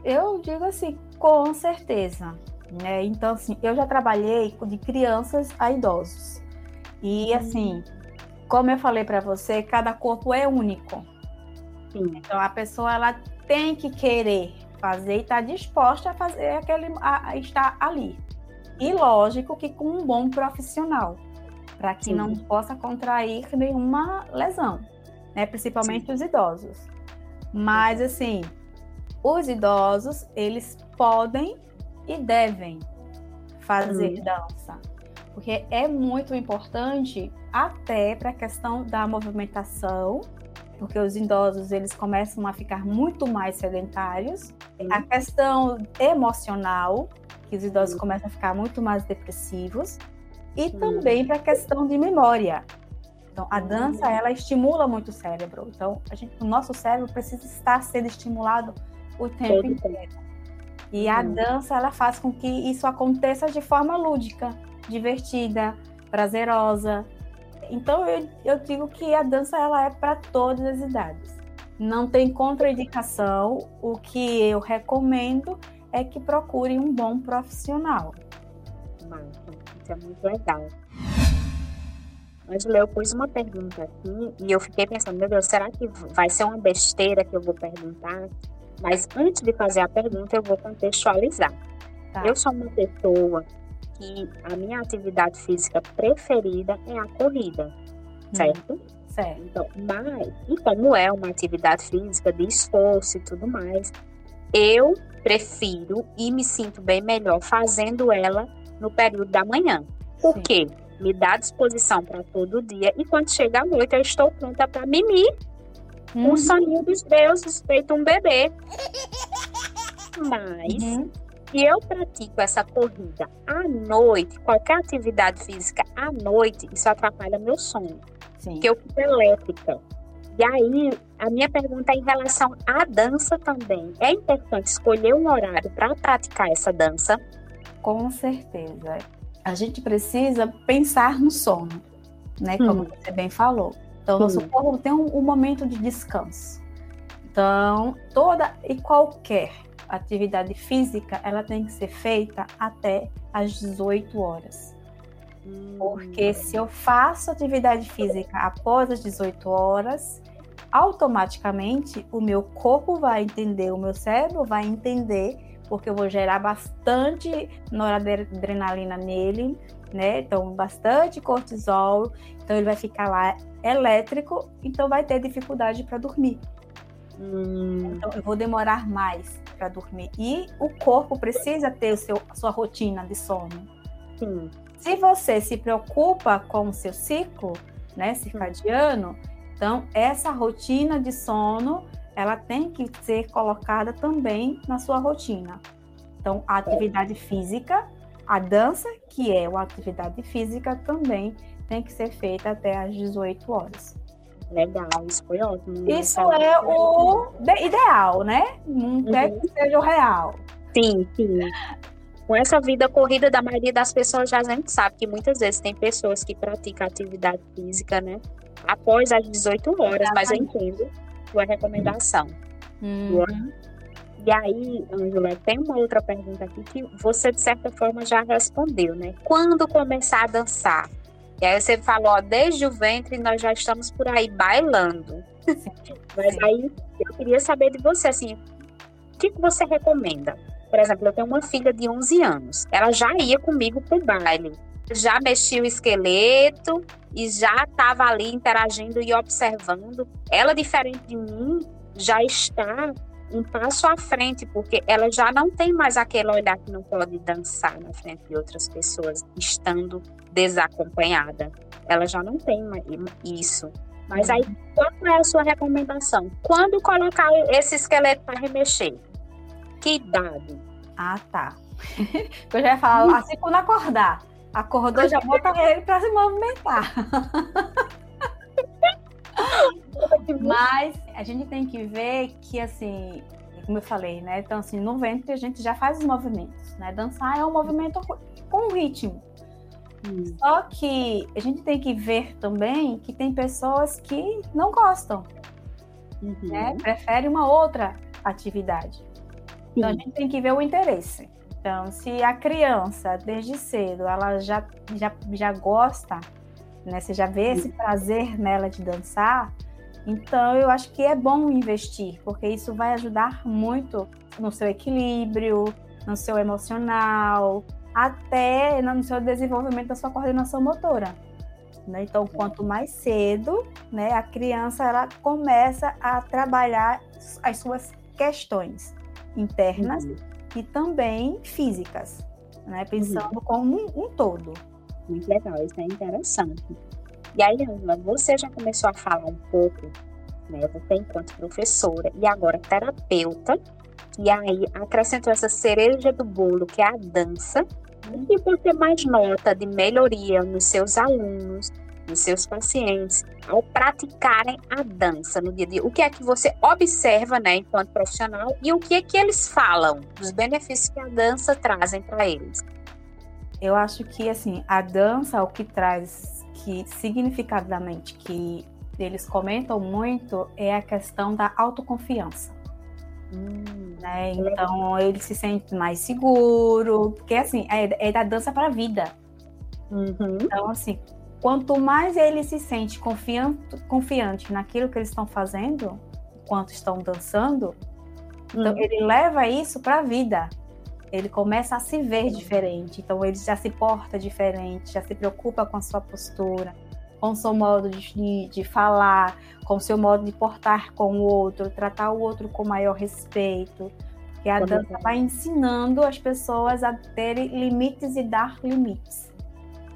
Eu digo assim, com certeza. Né? Então, assim, eu já trabalhei de crianças a idosos. E, assim, como eu falei para você, cada corpo é único. Sim. Então, a pessoa ela tem que querer fazer e estar tá disposta a fazer aquele, a, a estar ali. E lógico que com um bom profissional, para que Sim. não possa contrair nenhuma lesão, né? Principalmente Sim. os idosos. Mas assim, os idosos, eles podem e devem fazer uhum. dança. Porque é muito importante até para a questão da movimentação, porque os idosos eles começam a ficar muito mais sedentários. Sim. A questão emocional, que os idosos Sim. começam a ficar muito mais depressivos, e Sim. também para a questão de memória. Então, a dança ela estimula muito o cérebro. Então, a gente, o nosso cérebro precisa estar sendo estimulado o tempo Todo inteiro. Tempo. E a dança ela faz com que isso aconteça de forma lúdica, divertida, prazerosa. Então eu, eu digo que a dança ela é para todas as idades. Não tem contraindicação. O que eu recomendo é que procure um bom profissional. isso é muito legal. Angela, eu pus uma pergunta aqui e eu fiquei pensando, meu Deus, será que vai ser uma besteira que eu vou perguntar? Mas antes de fazer a pergunta, eu vou contextualizar. Tá. Eu sou uma pessoa que a minha atividade física preferida é a corrida, hum. certo? Certo. Então, mas, e como é uma atividade física de esforço e tudo mais, eu prefiro e me sinto bem melhor fazendo ela no período da manhã. Por Sim. quê? Me dá disposição para todo dia e quando chega a noite eu estou pronta para mimir Uhum. O soninho dos deuses, feito um bebê. Mas, uhum. Se eu pratico essa corrida à noite, qualquer atividade física à noite, isso atrapalha meu sono. Sim. Porque eu fico elétrica. E aí, a minha pergunta é em relação à dança também. É importante escolher um horário para praticar essa dança? Com certeza. A gente precisa pensar no sono, né? Como hum. você bem falou. Então, nosso Sim. corpo tem um, um momento de descanso. Então, toda e qualquer atividade física, ela tem que ser feita até às 18 horas. Porque hum. se eu faço atividade física após as 18 horas, automaticamente o meu corpo vai entender, o meu cérebro vai entender, porque eu vou gerar bastante noradrenalina nele, né? Então, bastante cortisol. Então, ele vai ficar lá elétrico, então vai ter dificuldade para dormir. Hum. Então, eu vou demorar mais para dormir. E o corpo precisa ter o seu, a sua rotina de sono. Sim. Se você se preocupa com o seu ciclo, né, circadiano, então essa rotina de sono, ela tem que ser colocada também na sua rotina. Então, a atividade física, a dança, que é uma atividade física, também tem que ser feita até às 18 horas. Legal, isso foi ótimo. Isso é o ideal, né? Não quer uhum. que seja o real. Sim, sim. Com essa vida corrida da maioria das pessoas, já a gente sabe que muitas vezes tem pessoas que praticam atividade física, né? após as 18 horas, mas eu entendo sua recomendação. Uhum. E aí, Angela, tem uma outra pergunta aqui que você, de certa forma, já respondeu, né? Quando começar a dançar? E aí você falou, ó, desde o ventre nós já estamos por aí bailando. Mas aí eu queria saber de você, assim, o que você recomenda? Por exemplo, eu tenho uma filha de 11 anos. Ela já ia comigo pro baile. Já mexia o esqueleto e já estava ali interagindo e observando. Ela, diferente de mim, já está um passo à frente, porque ela já não tem mais aquele olhar que não pode dançar na frente de outras pessoas, estando desacompanhada. Ela já não tem isso. Mas aí, qual é a sua recomendação? Quando colocar esse esqueleto para remexer? Que idade? Ah, tá. Eu já ia falar assim quando acordar. Acordou, já bota ele para se movimentar. Mas a gente tem que ver que, assim, como eu falei, né? Então, assim, no ventre a gente já faz os movimentos, né? Dançar é um movimento com ritmo. Hum. Só que a gente tem que ver também que tem pessoas que não gostam, uhum. né? Prefere uma outra atividade. Sim. Então a gente tem que ver o interesse. Então, se a criança, desde cedo, ela já, já, já gosta, né? Você já vê esse prazer nela de dançar, então, eu acho que é bom investir, porque isso vai ajudar muito no seu equilíbrio, no seu emocional, até no seu desenvolvimento da sua coordenação motora. Né? Então, quanto mais cedo, né, a criança ela começa a trabalhar as suas questões internas uhum. e também físicas, né? pensando uhum. como um, um todo. Muito legal, isso é interessante. E aí, Angela, você já começou a falar um pouco, né? Você enquanto professora e agora terapeuta, e aí acrescentou essa cereja do bolo, que é a dança, e você mais nota de melhoria nos seus alunos, nos seus pacientes, ao praticarem a dança no dia a dia? O que é que você observa, né, enquanto profissional, e o que é que eles falam dos benefícios que a dança trazem para eles? Eu acho que, assim, a dança, o que traz que significadamente que eles comentam muito é a questão da autoconfiança. Hum, né? Então ele se sente mais seguro, porque assim é, é da dança para a vida. Uhum. Então assim, quanto mais ele se sente confiante, confiante naquilo que eles estão fazendo, enquanto estão dançando, então uhum. ele leva isso para a vida ele começa a se ver diferente. Então ele já se porta diferente, já se preocupa com a sua postura, com o seu modo de, de, falar, com o seu modo de portar com o outro, tratar o outro com maior respeito. Porque a dança vai ensinando as pessoas a terem limites e dar limites.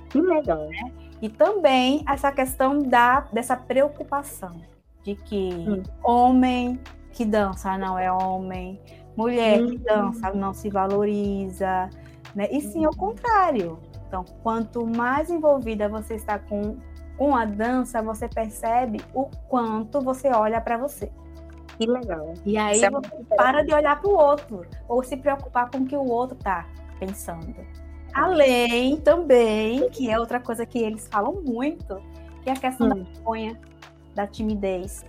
Que legal. Né? E também essa questão da, dessa preocupação de que hum. homem que dança não é homem, Mulher que uhum. dança não se valoriza, né? E sim ao contrário. Então, quanto mais envolvida você está com, com a dança, você percebe o quanto você olha para você. Que legal. E aí é você para de olhar para o outro ou se preocupar com o que o outro está pensando. Além também, que é outra coisa que eles falam muito, que é a questão hum. da vergonha, da timidez.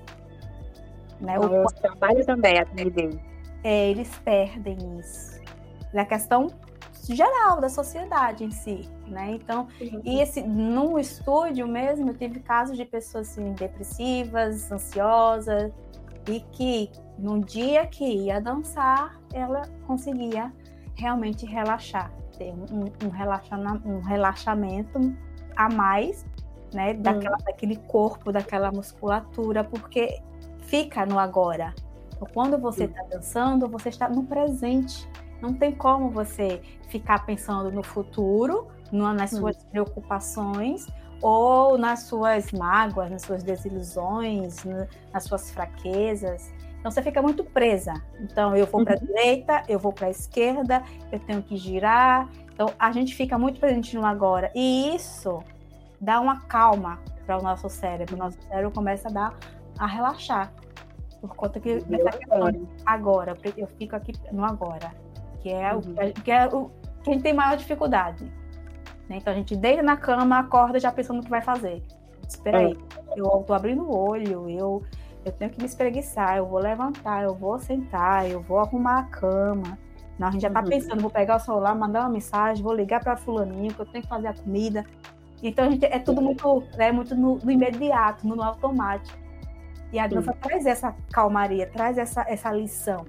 Né? o trabalho também a timidez é, eles perdem isso. Na questão geral da sociedade em si, né? Então, uhum. e esse no estúdio mesmo eu tive casos de pessoas assim, depressivas, ansiosas e que no dia que ia dançar ela conseguia realmente relaxar, ter um, um, relaxamento, um relaxamento a mais, né? Daquela, uhum. Daquele corpo, daquela musculatura, porque fica no agora, quando você está dançando, você está no presente. Não tem como você ficar pensando no futuro, nas suas hum. preocupações ou nas suas mágoas, nas suas desilusões, nas suas fraquezas. Então você fica muito presa. Então eu vou para a uhum. direita, eu vou para a esquerda, eu tenho que girar. Então a gente fica muito presente no agora. E isso dá uma calma para o nosso cérebro. O nosso cérebro começa a dar a relaxar. Por conta que dessa questão agora, eu fico aqui no agora, que é, uhum. o, que é o que a gente tem maior dificuldade. Né? Então a gente deita na cama, acorda já pensando no que vai fazer. Espera aí. eu tô abrindo o olho, eu, eu tenho que me espreguiçar, eu vou levantar, eu vou sentar, eu vou arrumar a cama. Não, a gente já tá uhum. pensando, vou pegar o celular, mandar uma mensagem, vou ligar para fulaninho, que eu tenho que fazer a comida. Então, a gente, é tudo muito, né, muito no, no imediato, no automático. E a dança traz essa calmaria, traz essa, essa lição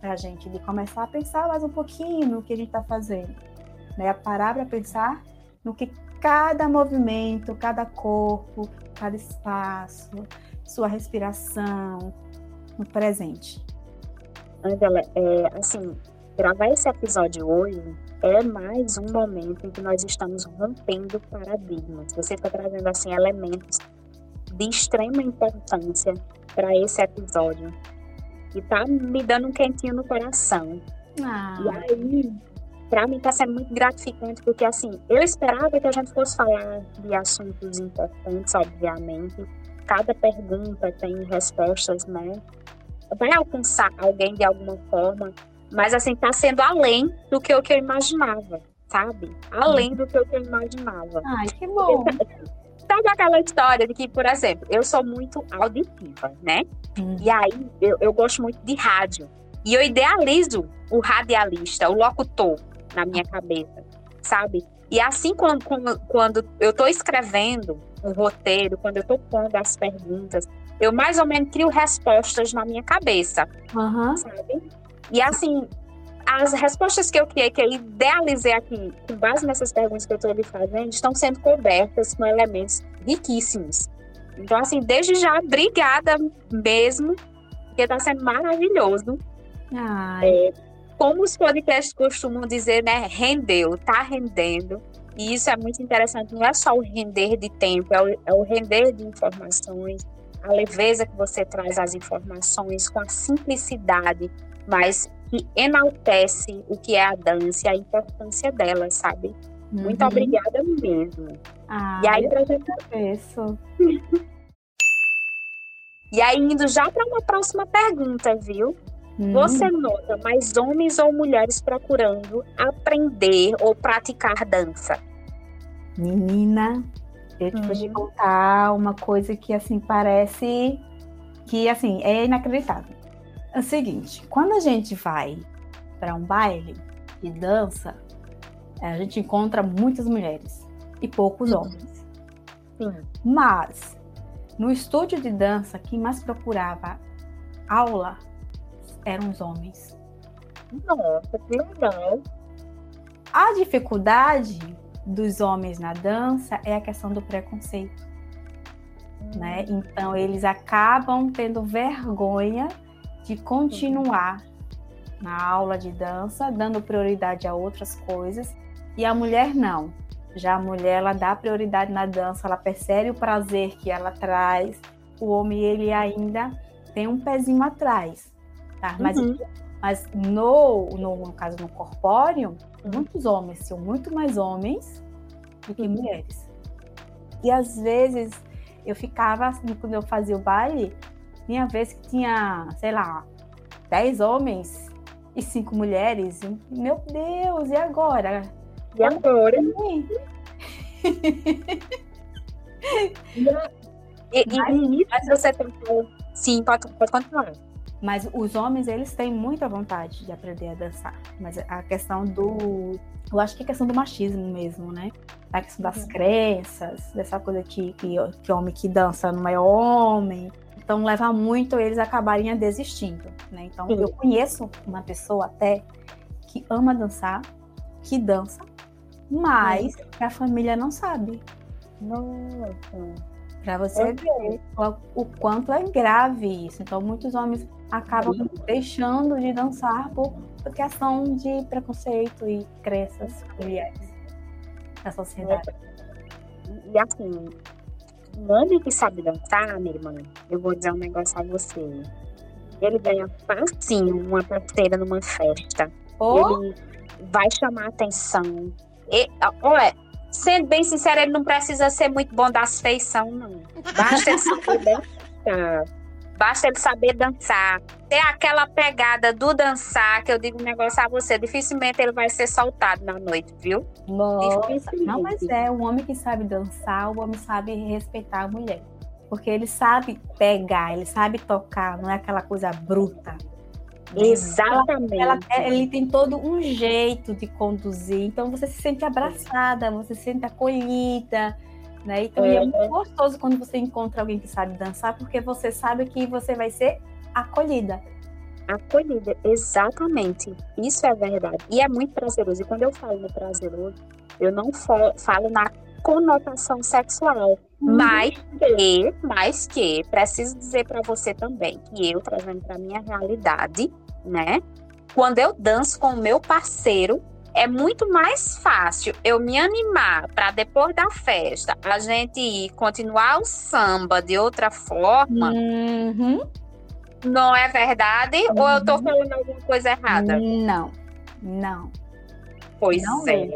para a gente de começar a pensar mais um pouquinho no que a gente está fazendo, né? Parar para pensar no que cada movimento, cada corpo, cada espaço, sua respiração, no presente. Angela, é, assim, gravar esse episódio hoje é mais um momento em que nós estamos rompendo paradigmas. Você está trazendo assim elementos de extrema importância para esse episódio e tá me dando um quentinho no coração. Ah. E aí, para mim tá sendo muito gratificante porque assim, eu esperava que a gente fosse falar de assuntos importantes, obviamente. Cada pergunta tem respostas, né? Vai alcançar alguém de alguma forma, mas assim, tá sendo além do que eu, que eu imaginava, sabe? Além do que eu, que eu imaginava. Ai, que bom. Sabe aquela história de que, por exemplo, eu sou muito auditiva, né? Hum. E aí eu, eu gosto muito de rádio. E eu idealizo o radialista, o locutor na minha cabeça, sabe? E assim, quando, quando, quando eu estou escrevendo um roteiro, quando eu estou pondo as perguntas, eu mais ou menos crio respostas na minha cabeça, uhum. sabe? E assim, as respostas que eu criei, que eu idealizei aqui, com base nessas perguntas que eu estou lhe fazendo, estão sendo cobertas com elementos riquíssimos. Então, assim, desde já, obrigada mesmo, porque está sendo maravilhoso. É, como os podcasts costumam dizer, né? Rendeu, tá rendendo. E isso é muito interessante. Não é só o render de tempo, é o, é o render de informações, a leveza que você traz às informações, com a simplicidade, mas que enaltece o que é a dança e a importância dela, sabe? Uhum. Muito obrigada mesmo. Ah, e aí, pra gente. e aí, indo já para uma próxima pergunta, viu? Uhum. Você nota mais homens ou mulheres procurando aprender ou praticar dança? Menina, eu te vou te uhum. contar uma coisa que assim parece que assim é inacreditável. É o seguinte, quando a gente vai para um baile e dança, a gente encontra muitas mulheres e poucos homens. Sim. Mas no estúdio de dança, quem mais procurava aula eram os homens. Nossa, que legal. A dificuldade dos homens na dança é a questão do preconceito. Né? Hum. Então, eles acabam tendo vergonha de continuar na aula de dança, dando prioridade a outras coisas, e a mulher não. Já a mulher ela dá prioridade na dança, ela percebe o prazer que ela traz. O homem ele ainda tem um pezinho atrás, tá? Mas, uhum. mas no, no, no, caso no corpóreo, muitos homens são muito mais homens do que uhum. mulheres. E às vezes eu ficava assim, quando eu fazia o baile, tinha vez que tinha, sei lá, dez homens e cinco mulheres. Meu Deus, e agora? E agora? e, e, mas, você tentou. Sim, pode, pode continuar. Mas os homens, eles têm muita vontade de aprender a dançar. Mas a questão do. Eu acho que é questão do machismo mesmo, né? A questão das uhum. crenças, dessa coisa que, que, que homem que dança não é homem, então leva muito eles acabarem desistindo, né? Então Sim. eu conheço uma pessoa até que ama dançar, que dança, mas Sim. a família não sabe. Nossa. Para você é ver o, o, quanto é grave isso. Então muitos homens acabam Sim. deixando de dançar por, por questão de preconceito e crenças familiares da sociedade. E assim, um homem que sabe dançar, minha irmã, eu vou dizer um negócio a você. Ele ganha facinho uma parceira numa festa. Oh. Ele vai chamar atenção. E, olha, sendo bem sincero, ele não precisa ser muito bom das feição, não. Basta ele saber dançar. Basta ele saber dançar. Ter aquela pegada do dançar, que eu digo um negócio a você, dificilmente ele vai ser soltado na noite, viu? Nossa. Não, mas é, o homem que sabe dançar, o homem sabe respeitar a mulher. porque ele sabe pegar, ele sabe tocar, não é aquela coisa bruta. Exatamente. Ela, ela, ele tem todo um jeito de conduzir, então você se sente abraçada, você se sente acolhida, né? Então é, é muito gostoso quando você encontra alguém que sabe dançar, porque você sabe que você vai ser acolhida. Acolhida, exatamente. Isso é verdade. E é muito prazeroso. E quando eu falo no prazeroso, eu não falo na conotação sexual. Uhum. Mas que, mas que, preciso dizer para você também que eu trazendo para minha realidade, né? Quando eu danço com o meu parceiro, é muito mais fácil eu me animar para depois da festa a gente ir continuar o samba de outra forma. Uhum. Não é verdade? Uhum. Ou eu tô uhum. falando alguma coisa errada? Não, não. Pois não é.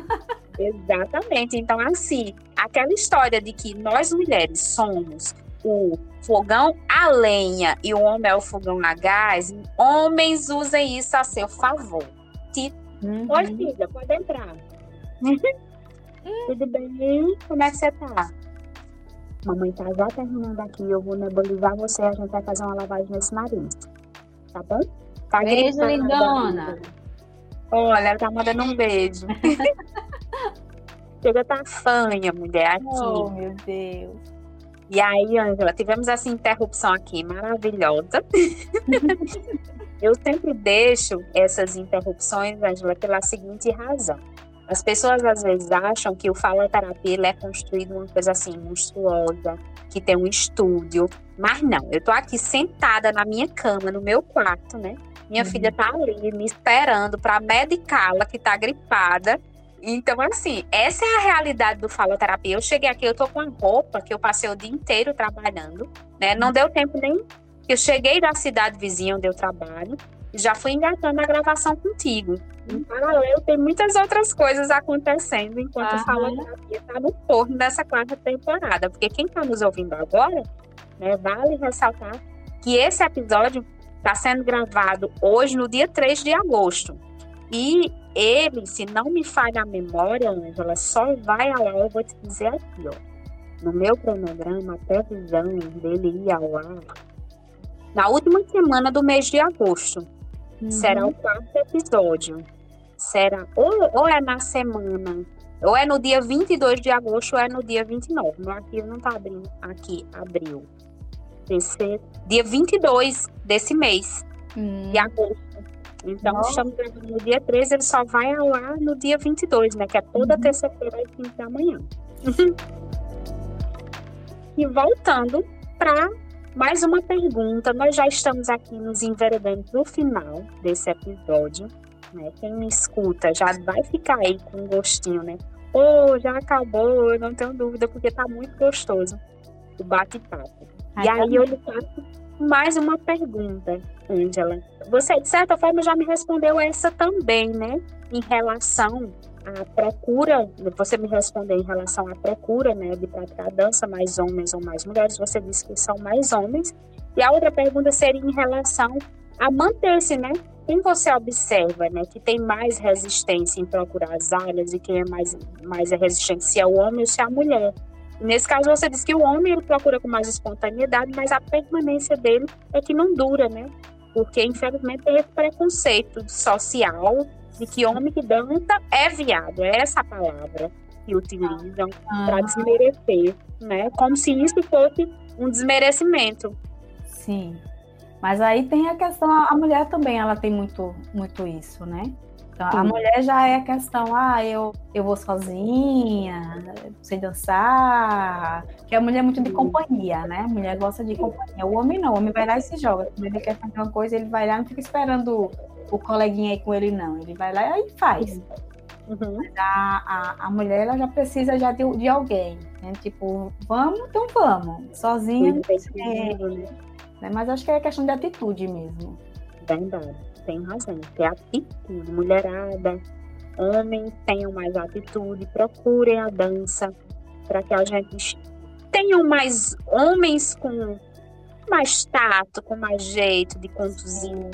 Exatamente. Então, assim, aquela história de que nós mulheres somos o fogão a lenha e o homem é o fogão a gás, homens usem isso a seu favor. Tipo, uhum. Oi, filha, pode entrar. Tudo bem? Como é que você tá? Mamãe tá já terminando aqui, eu vou nebulizar você e a gente vai fazer uma lavagem nesse nariz. Tá bom? Tá beijo, lindona. Olha, ela tá mandando um beijo. Chega tá fanha, mulher, aqui. Oh, meu Deus. E aí, Angela, tivemos essa interrupção aqui maravilhosa. Eu sempre deixo essas interrupções, Angela, pela seguinte razão. As pessoas às vezes acham que o faloterapia é construído uma coisa assim monstruosa, que tem um estúdio, mas não. Eu tô aqui sentada na minha cama, no meu quarto, né? Minha uhum. filha tá ali me esperando para medicá-la que tá gripada então, assim, essa é a realidade do faloterapia. Eu cheguei aqui, eu tô com a roupa que eu passei o dia inteiro trabalhando, né? Não deu tempo nem. Eu cheguei da cidade vizinha onde eu trabalho, já fui engatando a gravação contigo. Em paralelo, tem muitas outras coisas acontecendo enquanto uhum. o faloterapia está no forno dessa quarta temporada. Porque quem está nos ouvindo agora, né, vale ressaltar que esse episódio está sendo gravado hoje, no dia 3 de agosto. E ele, se não me falha a memória, Ângela, só vai ao ar, eu vou te dizer aqui, ó. No meu cronograma, a previsão dele ir ao ar na última semana do mês de agosto. Uhum. Será o quarto episódio. Será ou, ou é na semana, ou é no dia 22 de agosto, ou é no dia 29. Meu arquivo não tá abrindo. Aqui, abriu. Esse, dia 22 desse mês uhum. de agosto. Então, Nossa. estamos gravando no dia 13, ele só vai ao ar no dia 22, né? Que é toda uhum. terça-feira às 5 da manhã. e voltando para mais uma pergunta, nós já estamos aqui nos enveredando no final desse episódio. Né? Quem me escuta já vai ficar aí com um gostinho, né? Oh, já acabou, eu não tenho dúvida, porque tá muito gostoso o bate-papo. E tá aí eu lhe faço mais uma pergunta, Angela. Você, de certa forma, já me respondeu essa também, né? Em relação à procura, você me respondeu em relação à procura, né, de praticar dança, mais homens ou mais mulheres, você disse que são mais homens. E a outra pergunta seria em relação a manter-se, né? Quem você observa, né, que tem mais resistência em procurar as áreas e quem é mais, mais resistente, se é o homem ou se é a mulher. Nesse caso, você diz que o homem ele procura com mais espontaneidade, mas a permanência dele é que não dura, né? Porque, infelizmente, tem esse preconceito social de que homem que dança é viado. É essa a palavra que utilizam ah. para desmerecer, né? Como se isso fosse um desmerecimento. Sim. Mas aí tem a questão, a mulher também, ela tem muito, muito isso, né? Então, a mulher já é a questão, ah, eu, eu vou sozinha, sei dançar. Que a mulher é muito de companhia, né? A mulher gosta de companhia. O homem não, o homem vai lá e se joga. Quando ele quer fazer uma coisa, ele vai lá e não fica esperando o coleguinha aí com ele, não. Ele vai lá e faz. Uhum. A, a, a, mulher ela já precisa já de, de alguém. Né? Tipo, vamos, então vamos. Sozinha. É, né? Mas acho que é questão de atitude mesmo. Verdade tem razão. Ter atitude, mulherada, homens tenham mais atitude, procurem a dança para que a gente tenham mais homens com mais tato, com mais jeito de conduzir.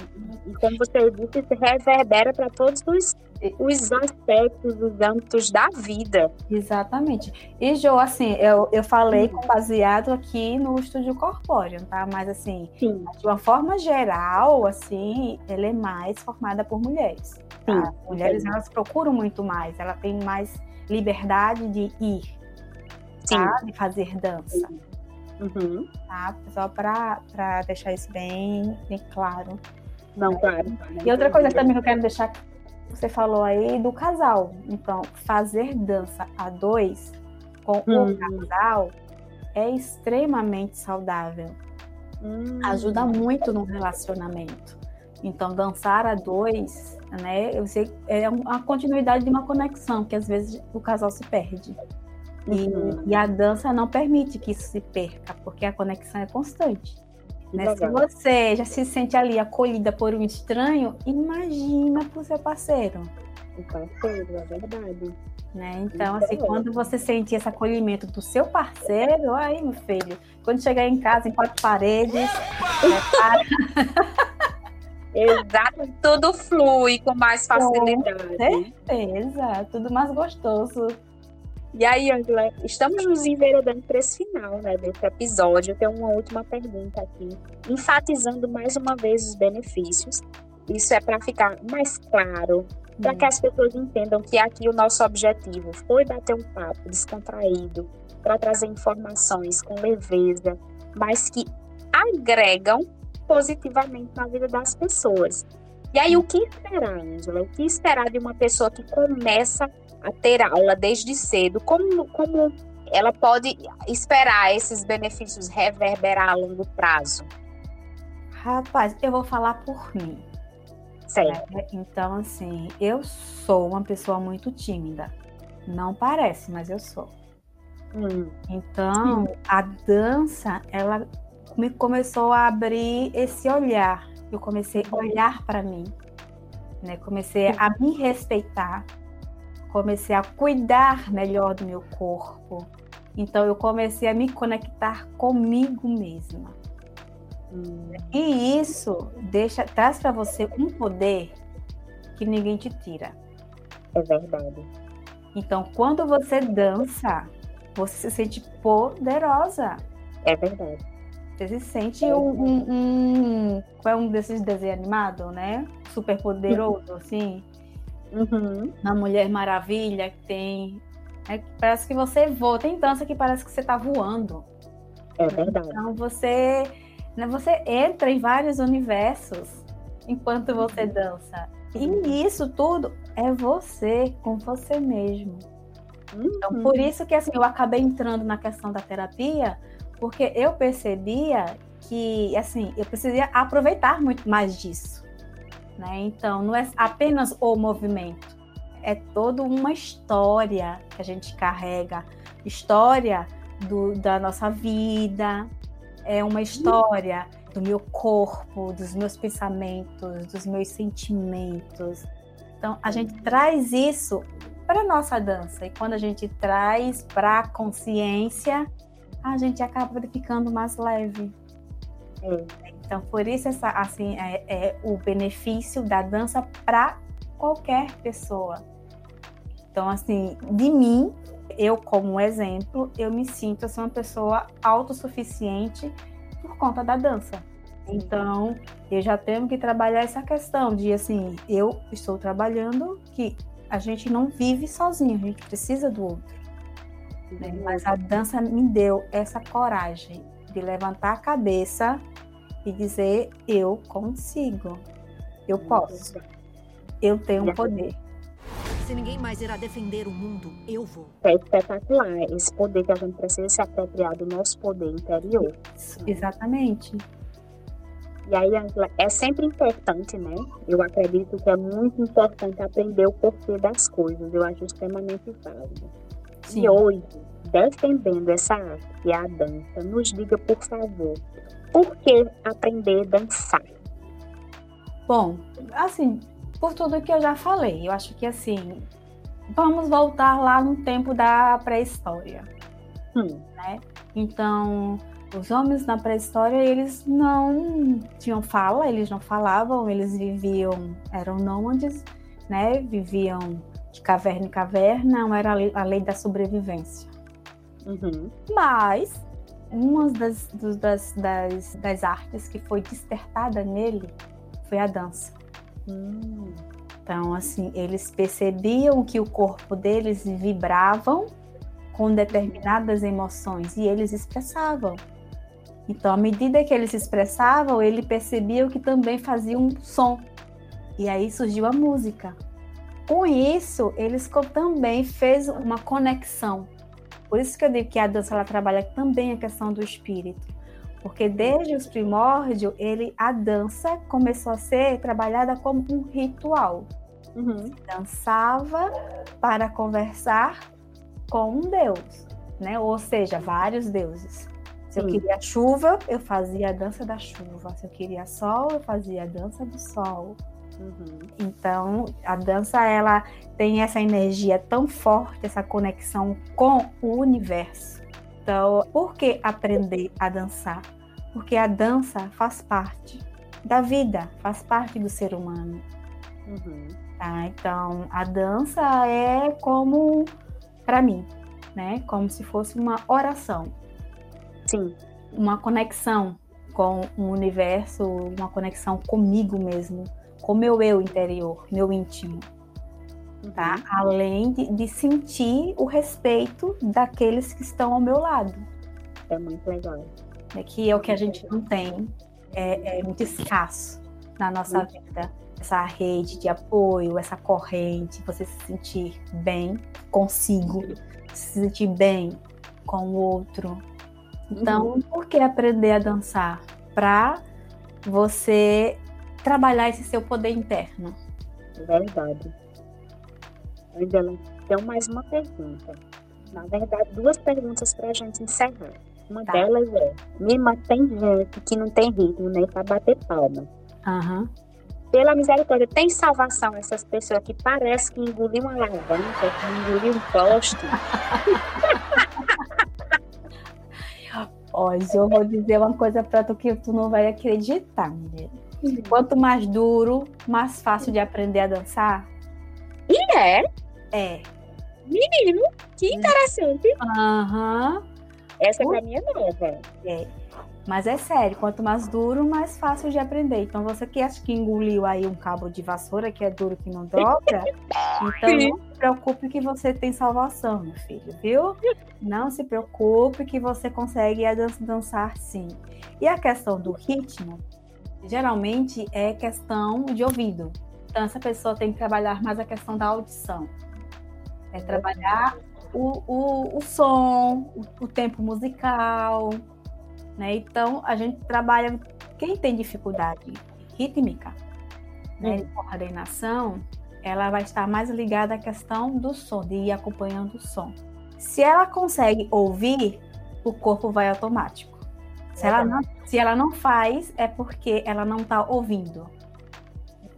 E como você disse, se reverbera para todos os os aspectos, os âmbitos da vida. Exatamente. E, Jo, assim, eu, eu falei com baseado aqui no estúdio corpóreo, tá? Mas, assim, Sim. de uma forma geral, assim, ela é mais formada por mulheres. Tá? Sim, mulheres, Sim. elas procuram muito mais, ela tem mais liberdade de ir, tá? De fazer dança. Uhum. Tá? Só para deixar isso bem, bem claro. Não, claro. E outra coisa também que eu quero deixar você falou aí do casal. Então, fazer dança a dois com hum. o casal é extremamente saudável. Hum. Ajuda muito no relacionamento. Então, dançar a dois, né? Eu sei, é a continuidade de uma conexão que às vezes o casal se perde. E, uhum. e a dança não permite que isso se perca, porque a conexão é constante. Né? Se você já se sente ali acolhida por um estranho, imagina para o seu parceiro. O parceiro, é verdade. Né? Então, assim, quando você sente esse acolhimento do seu parceiro, aí, meu filho, quando chegar em casa, em quatro paredes, Exato, tudo flui com mais facilidade. Com certeza, tudo mais gostoso. E aí, Angela, estamos nos enveredando para esse final né, desse episódio. Eu tenho uma última pergunta aqui, enfatizando mais uma vez os benefícios. Isso é para ficar mais claro, para que as pessoas entendam que aqui o nosso objetivo foi bater um papo descontraído, para trazer informações com leveza, mas que agregam positivamente na vida das pessoas. E aí, o que esperar, Angela? O que esperar de uma pessoa que começa a ter aula desde cedo, como, como ela pode esperar esses benefícios reverberar a longo prazo? Rapaz, eu vou falar por mim. Certo. Né? Então, assim, eu sou uma pessoa muito tímida. Não parece, mas eu sou. Hum. Então, a dança, ela me começou a abrir esse olhar. Eu comecei a olhar para mim, né? Comecei a me respeitar, comecei a cuidar melhor do meu corpo. Então eu comecei a me conectar comigo mesma. Hum. E isso deixa traz para você um poder que ninguém te tira. É verdade. Então, quando você dança, você se sente poderosa. É verdade. Você se sente é um, um, um, é um desses desenhos animados, né? Super poderoso, assim. Uhum. Na Mulher Maravilha, que tem. É, parece que você voa. Tem dança que parece que você está voando. É verdade. Então você, né, você entra em vários universos enquanto você uhum. dança. E uhum. isso tudo é você, com você mesmo. Uhum. Então, por isso que assim, eu acabei entrando na questão da terapia, porque eu percebia que assim, eu precisaria aproveitar muito mais disso. Né? Então, não é apenas o movimento, é toda uma história que a gente carrega história do, da nossa vida, é uma história do meu corpo, dos meus pensamentos, dos meus sentimentos. Então, a gente traz isso para a nossa dança, e quando a gente traz para a consciência, a gente acaba ficando mais leve. É. Então, por isso essa, assim, é, é o benefício da dança para qualquer pessoa. Então, assim, de mim, eu como exemplo, eu me sinto assim, uma pessoa autossuficiente por conta da dança. Então, eu já tenho que trabalhar essa questão de assim, eu estou trabalhando que a gente não vive sozinho, a gente precisa do outro. Né? Mas a dança me deu essa coragem de levantar a cabeça e dizer: eu consigo, eu posso, eu tenho um poder. Se ninguém mais irá defender o mundo, eu vou. É espetacular esse poder que a gente precisa se apropriar do nosso poder interior. Isso, exatamente. E aí, é sempre importante, né? Eu acredito que é muito importante aprender o porquê das coisas. Eu acho extremamente válido. Sim. E hoje, defendendo essa arte, que é a dança, nos diga, por favor, por que aprender a dançar? Bom, assim, por tudo que eu já falei, eu acho que assim, vamos voltar lá no tempo da pré-história. Hum. Né? Então, os homens na pré-história, eles não tinham fala, eles não falavam, eles viviam, eram nômades, né? Viviam de caverna em caverna, era a lei da sobrevivência. Uhum. Mas uma das, das, das, das, artes que foi despertada nele foi a dança. Hum. Então, assim, eles percebiam que o corpo deles vibravam com determinadas emoções e eles expressavam. Então, à medida que eles expressavam, ele percebia que também fazia um som. E aí surgiu a música. Com isso, eles também fez uma conexão. Por isso que eu digo que a dança ela trabalha também a questão do espírito. Porque desde os primórdios, ele, a dança começou a ser trabalhada como um ritual. Uhum. Dançava para conversar com um deus, né? Ou seja, vários deuses. Se eu queria chuva, eu fazia a dança da chuva. Se eu queria sol, eu fazia a dança do sol. Uhum. Então, a dança ela tem essa energia tão forte, essa conexão com o universo. Então, por que aprender a dançar? Porque a dança faz parte da vida, faz parte do ser humano. Uhum. Tá? Então, a dança é como, para mim, né? Como se fosse uma oração. Sim. Uma conexão com o universo, uma conexão comigo mesmo com meu eu interior, meu íntimo. Tá? Uhum. Além de, de, sentir o respeito daqueles que estão ao meu lado. É muito legal. É que é o que a gente não tem, é, é muito escasso na nossa uhum. vida. Essa rede de apoio, essa corrente, você se sentir bem consigo, se sentir bem com o outro. Então, uhum. por que aprender a dançar? Para você trabalhar esse seu poder interno. Verdade. Angela, tem mais uma pergunta. Na verdade, duas perguntas para a gente encerrar. Uma tá. delas é: me mantém gente que não tem ritmo nem para bater palma. Uhum. Pela misericórdia, tem salvação essas pessoas que parece que engoliu uma alavanca, que engoliu um poste. Olha, eu vou dizer uma coisa para tu que tu não vai acreditar, menina. Quanto mais duro, mais fácil de aprender a dançar. E é? É. Menino, que interessante. Aham. Uhum. Essa pra mim é nova. É. Mas é sério, quanto mais duro, mais fácil de aprender. Então, você que acha que engoliu aí um cabo de vassoura que é duro que não dobra, então não se preocupe que você tem salvação, meu filho, viu? Não se preocupe que você consegue dançar sim. E a questão do ritmo, geralmente é questão de ouvido. Então, essa pessoa tem que trabalhar mais a questão da audição. É trabalhar o, o, o som, o, o tempo musical. Né? Então, a gente trabalha. Quem tem dificuldade rítmica, né, de coordenação, ela vai estar mais ligada à questão do som, de ir acompanhando o som. Se ela consegue ouvir, o corpo vai automático. Se ela, não, se ela não faz, é porque ela não está ouvindo.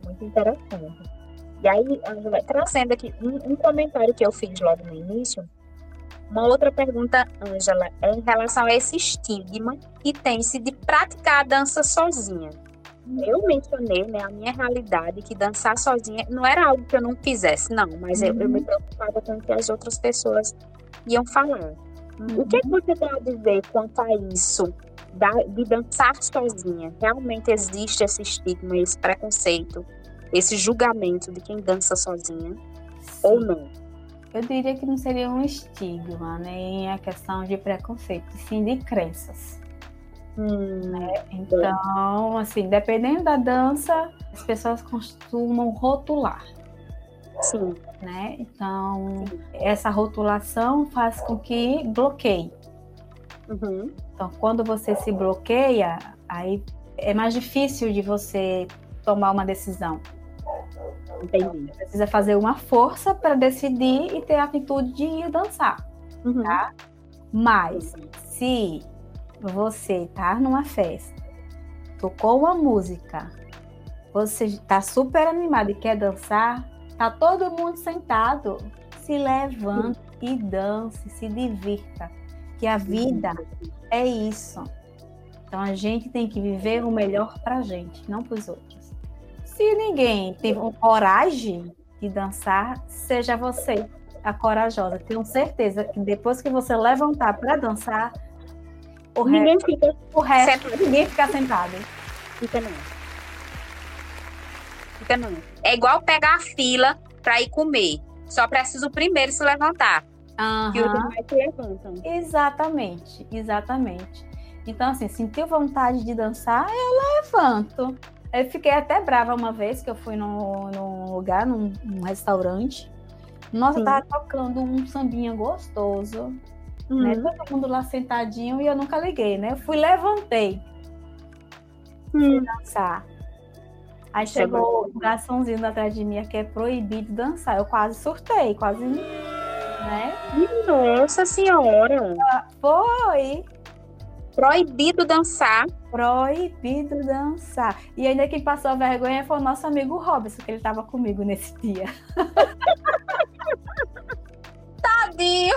Muito interessante. E aí, Angela, trazendo aqui um, um, comentário que eu fiz logo no início, uma outra pergunta, Angela, é em relação a esse estigma que tem-se de praticar a dança sozinha. Eu mencionei né, a minha realidade, que dançar sozinha não era algo que eu não fizesse, não, mas uhum. eu, eu, me uhum. preocupava com o que as outras pessoas iam falar. Uhum. O que, é que você tem a dizer quanto a isso? De dançar sozinha. Realmente existe esse estigma, esse preconceito, esse julgamento de quem dança sozinha Sim. ou não. Eu diria que não seria um estigma, nem a questão de preconceito, sim de crenças. Hum, né? Então, assim, dependendo da dança, as pessoas costumam rotular. Sim. Né? Então, sim. essa rotulação faz com que bloqueie. Uhum. Então, quando você se bloqueia, aí é mais difícil de você tomar uma decisão. Entendi. Você precisa fazer uma força para decidir e ter a atitude de ir dançar, uhum. tá? Mas se você tá numa festa, tocou uma música, você está super animado e quer dançar, tá todo mundo sentado, se levante uhum. e dance, se divirta que a vida é isso. Então a gente tem que viver o melhor para a gente, não para os outros. Se ninguém tem coragem, de dançar, seja você a corajosa. Tenho certeza que depois que você levantar para dançar, o ninguém resto, fica o resto sentado. ninguém fica sentado. Fica não. Fica não. É igual pegar a fila para ir comer. Só precisa o primeiro se levantar. E os Aham. demais se levantam. Exatamente, exatamente. Então, assim, sentiu vontade de dançar, eu levanto. Eu fiquei até brava uma vez que eu fui num, num lugar, num, num restaurante. Nossa, Sim. tava tocando um sambinha gostoso, né? Hum. Todo mundo lá sentadinho e eu nunca liguei, né? Eu fui, levantei Hum. dançar. Aí é chegou o garçomzinho atrás de mim que é proibido dançar. Eu quase surtei, quase, né? Nossa senhora. Foi Proibido dançar. proibido dançar. E ainda quem passou a vergonha foi o nosso amigo Robson, que ele estava comigo nesse dia. Tadinho.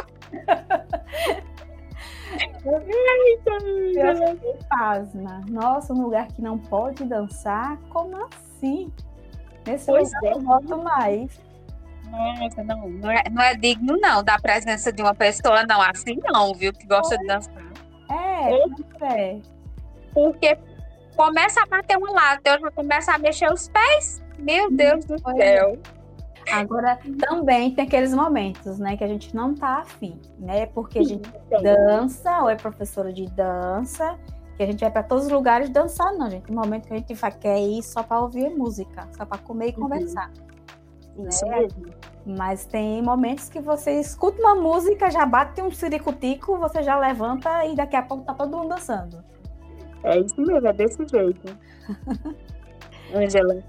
Fiquei pasma. Nossa, um lugar que não pode dançar? Como assim? Nesse Pois lugar é. eu não volto mais. Nossa, não. Não é, não é digno, não, da presença de uma pessoa, não. Assim não, viu? Que gosta de dançar. É, É. é. Porque começa a bater um lado, eu já começa a mexer os pés. Meu Deus do Pois céu. Agora, também tem aqueles momentos, né, que a gente não tá afim, né? Porque a gente Tem. dança ou é professora de dança, que a gente vai para todos os lugares dançar, não, gente. Tem momento que a gente vai, quer ir só para ouvir música, só para comer e Uhum. conversar. Isso né? mesmo. Mas tem momentos que você escuta uma música, já bate um ciricutico, você já levanta e daqui a pouco tá todo mundo dançando. É isso mesmo, é desse jeito. Ângela,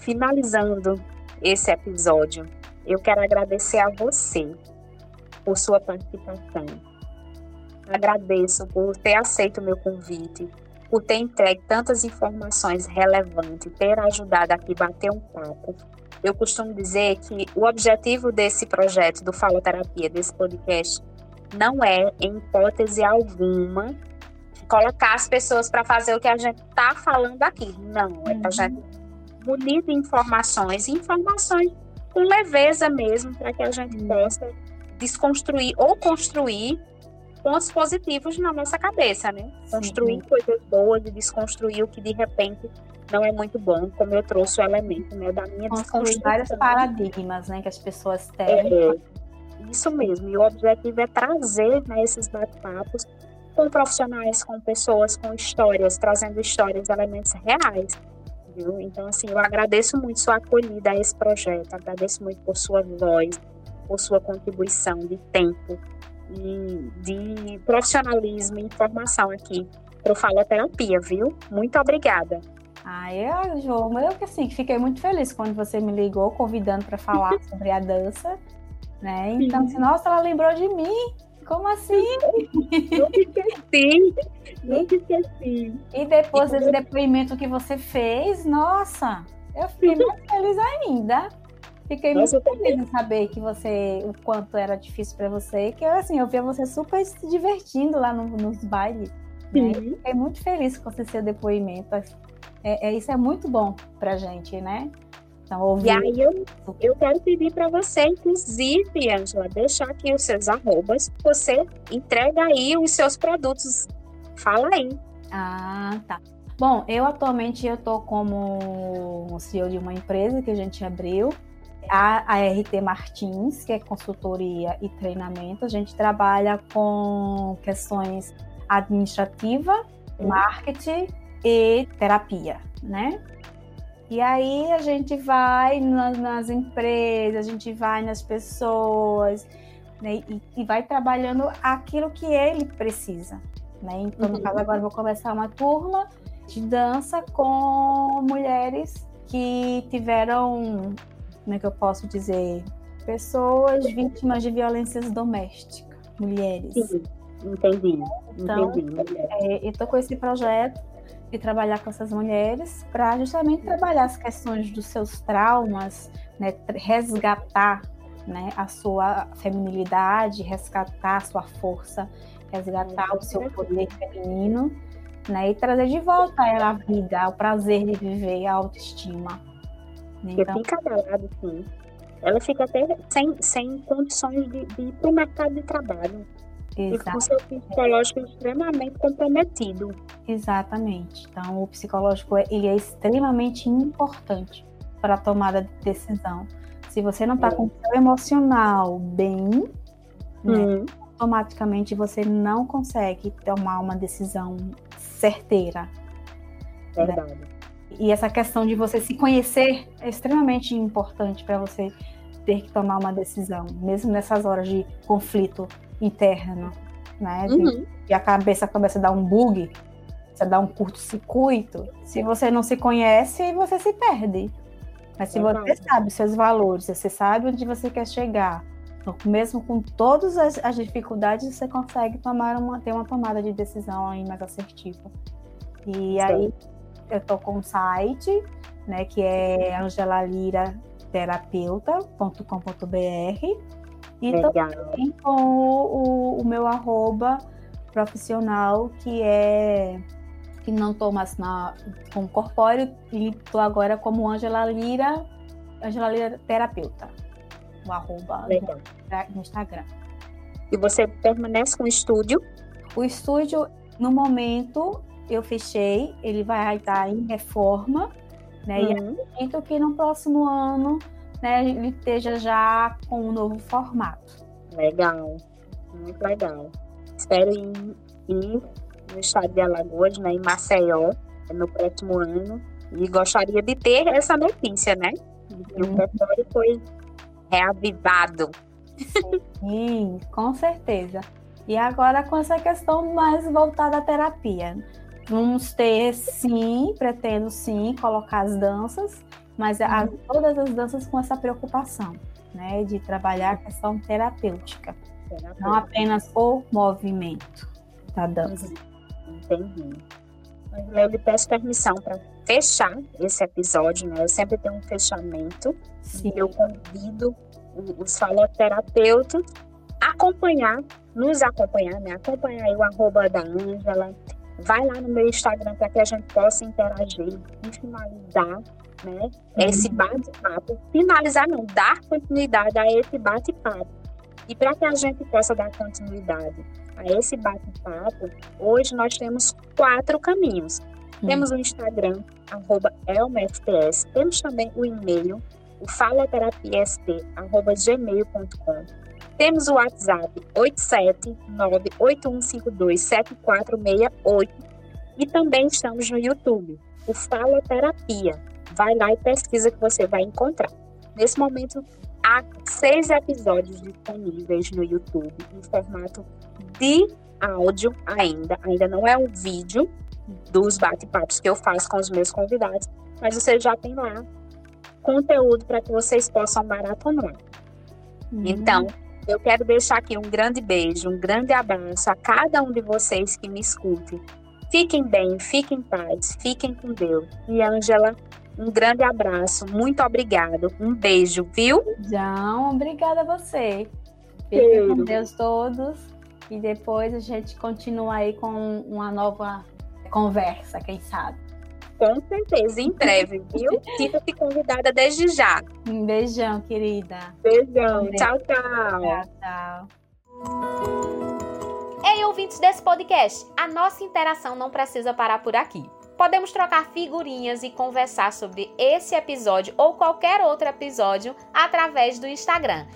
finalizando esse episódio, eu quero agradecer a você por sua participação. Agradeço por ter aceito o meu convite, por ter entregue tantas informações relevantes, ter ajudado aqui a bater um papo. Eu costumo dizer que o objetivo desse projeto do Faloterapia, desse podcast, não é, em hipótese alguma, colocar as pessoas para fazer o que a gente está falando aqui. Não, é para a Uhum. gente munir de informações, informações com leveza mesmo, para que a gente Uhum. possa desconstruir ou construir pontos positivos na nossa cabeça, né? Construir coisas boas e desconstruir o que de repente não é muito bom, como eu trouxe o elemento né, da minha Construir vários desconstrução. paradigmas, né, que as pessoas têm. É, isso mesmo. E o objetivo é trazer né, esses bate-papos com profissionais, com pessoas, com histórias, trazendo histórias, elementos reais. Viu? Então, assim, eu agradeço muito sua acolhida a esse projeto, agradeço muito por sua voz, por sua contribuição de tempo e de profissionalismo e informação aqui para o Faloterapia, viu? Muito obrigada. Ah, eu, João, eu que assim, fiquei muito feliz quando você me ligou convidando para falar sobre a dança, né? Então, assim, nossa, ela lembrou de mim. Como assim? Não esqueci, não esqueci. E depois desse depoimento que você fez, nossa, eu fiquei muito feliz ainda. Fiquei Nossa, muito feliz em saber que você, o quanto era difícil para você, que assim, eu via você super se divertindo lá no- nos bailes. Né? Fiquei muito feliz com esse seu depoimento. É, é- isso é muito bom pra gente, né? Então, ouvir. E aí eu, eu quero pedir para você, inclusive, Angela, deixar aqui os seus arrobas. Você entrega aí os seus produtos. Fala aí. Ah, tá. Bom, eu atualmente eu tô como CEO de uma empresa que a gente abriu, a, a RT Martins, que é consultoria e treinamento. A gente trabalha com questões administrativa, marketing e terapia, né? E aí a gente vai na- nas empresas, a gente vai nas pessoas, né? E, e vai trabalhando aquilo que ele precisa, né? Então, no Uhum. caso, agora vou começar uma turma de dança com mulheres que tiveram, como é que eu posso dizer, pessoas vítimas de violências domésticas, mulheres. Sim, entendi. Então, entendi. É, eu tô com esse projeto de trabalhar com essas mulheres para justamente trabalhar as questões dos seus traumas, né, resgatar né, a sua feminilidade, resgatar a sua força, resgatar o seu poder feminino, né, e trazer de volta a ela a vida, o prazer de viver, a autoestima. Então, fica abalado, sim. ela fica até sem, sem condições de, de ir para o mercado de trabalho. Exato. E com seu psicológico extremamente comprometido. Exatamente. Então, o psicológico ele é extremamente importante para a tomada de decisão. Se você não está é. com o seu emocional bem, né, uhum. automaticamente você não consegue tomar uma decisão certeira. Né? Verdade. Né? E essa questão de você se conhecer é extremamente importante para você ter que tomar uma decisão, mesmo nessas horas de conflito interno, né? Uhum. E a cabeça começa a dar um bug, você dá um curto-circuito. Se você não se conhece, você se perde. Mas se você sabe seus valores, você sabe onde você quer chegar, então, mesmo com todas as, as, dificuldades, você consegue tomar uma, ter uma tomada de decisão aí mais assertiva. E aí eu tô com um site, né, que é angelaliratherapeuta.com.br e Legal. também com o, o, o meu arroba profissional, que é que não estou mais na, com corpóreo e estou agora como Angela Lira, Angela Lira Terapeuta, o arroba no Instagram. E você permanece com o estúdio? O estúdio, no momento, eu fechei, ele vai estar em reforma, né? Uhum. E acredito que no próximo ano, né, ele esteja já com um novo formato. Legal, muito legal. Espero ir, ir no estado de Alagoas, né, em Maceió, no próximo ano. E gostaria de ter essa notícia, né? Que uhum. o petróleo foi reavivado. Sim, com certeza. E agora com essa questão mais voltada à terapia. Vamos ter, sim, pretendo sim colocar as danças, mas uhum. todas as danças com essa preocupação, né? De trabalhar a questão terapêutica. terapêutica. Não apenas o movimento da dança. Uhum. Entendi. Eu lhe peço permissão para fechar esse episódio, né? Eu sempre tenho um fechamento. Sim. Eu convido os faloterapeutas a acompanhar, nos acompanhar, né? Acompanhar aí o arroba da Ângela. Vai lá no meu Instagram para que a gente possa interagir e finalizar né, uhum. esse bate-papo. Finalizar não, dar continuidade a esse bate-papo. E para que a gente possa dar continuidade a esse bate-papo, hoje nós temos quatro caminhos. Hum. Temos o Instagram, arroba temos também o e-mail, o faloterapiast.gmail.com. Temos o WhatsApp 879-8152-7468 e também estamos no YouTube, o Faloterapia. Vai lá e pesquisa que você vai encontrar. Nesse momento, há seis episódios disponíveis no YouTube em formato de áudio ainda, ainda não é um vídeo dos bate-papos que eu faço com os meus convidados, mas você já tem lá conteúdo para que vocês possam maratonar. Uhum. Então, eu quero deixar aqui um grande beijo, um grande abraço a cada um de vocês que me escute. Fiquem bem, fiquem em paz, fiquem com Deus. E Ângela, um grande abraço, muito obrigado. Um beijo, viu? João, obrigada a você. Fiquem com Deus todos. E depois a gente continua aí com uma nova conversa, quem sabe. Com certeza, em breve, viu? Sinta-se convidada desde já. Um beijão, querida. Beijão. Tchau, tchau. Tchau, tchau. Ei, ouvintes desse podcast, a nossa interação não precisa parar por aqui. Podemos trocar figurinhas e conversar sobre esse episódio ou qualquer outro episódio através do Instagram,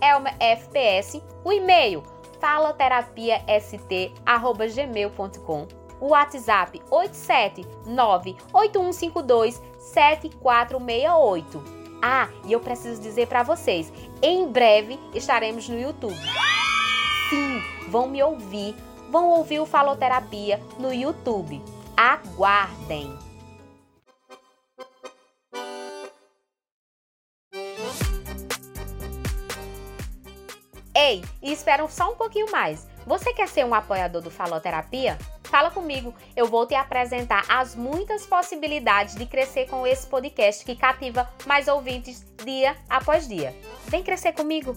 ElmaFPS, o e-mail faloterapiast@gmail.com, o WhatsApp 879-8152-7468. Ah, e eu preciso dizer para vocês, em breve estaremos no YouTube. Sim, vão me ouvir, vão ouvir o Faloterapia no YouTube. Aguardem! Ei, e esperam só um pouquinho mais. Você quer ser um apoiador do Faloterapia? Fala comigo, eu vou te apresentar as muitas possibilidades de crescer com esse podcast que cativa mais ouvintes dia após dia. Vem crescer comigo!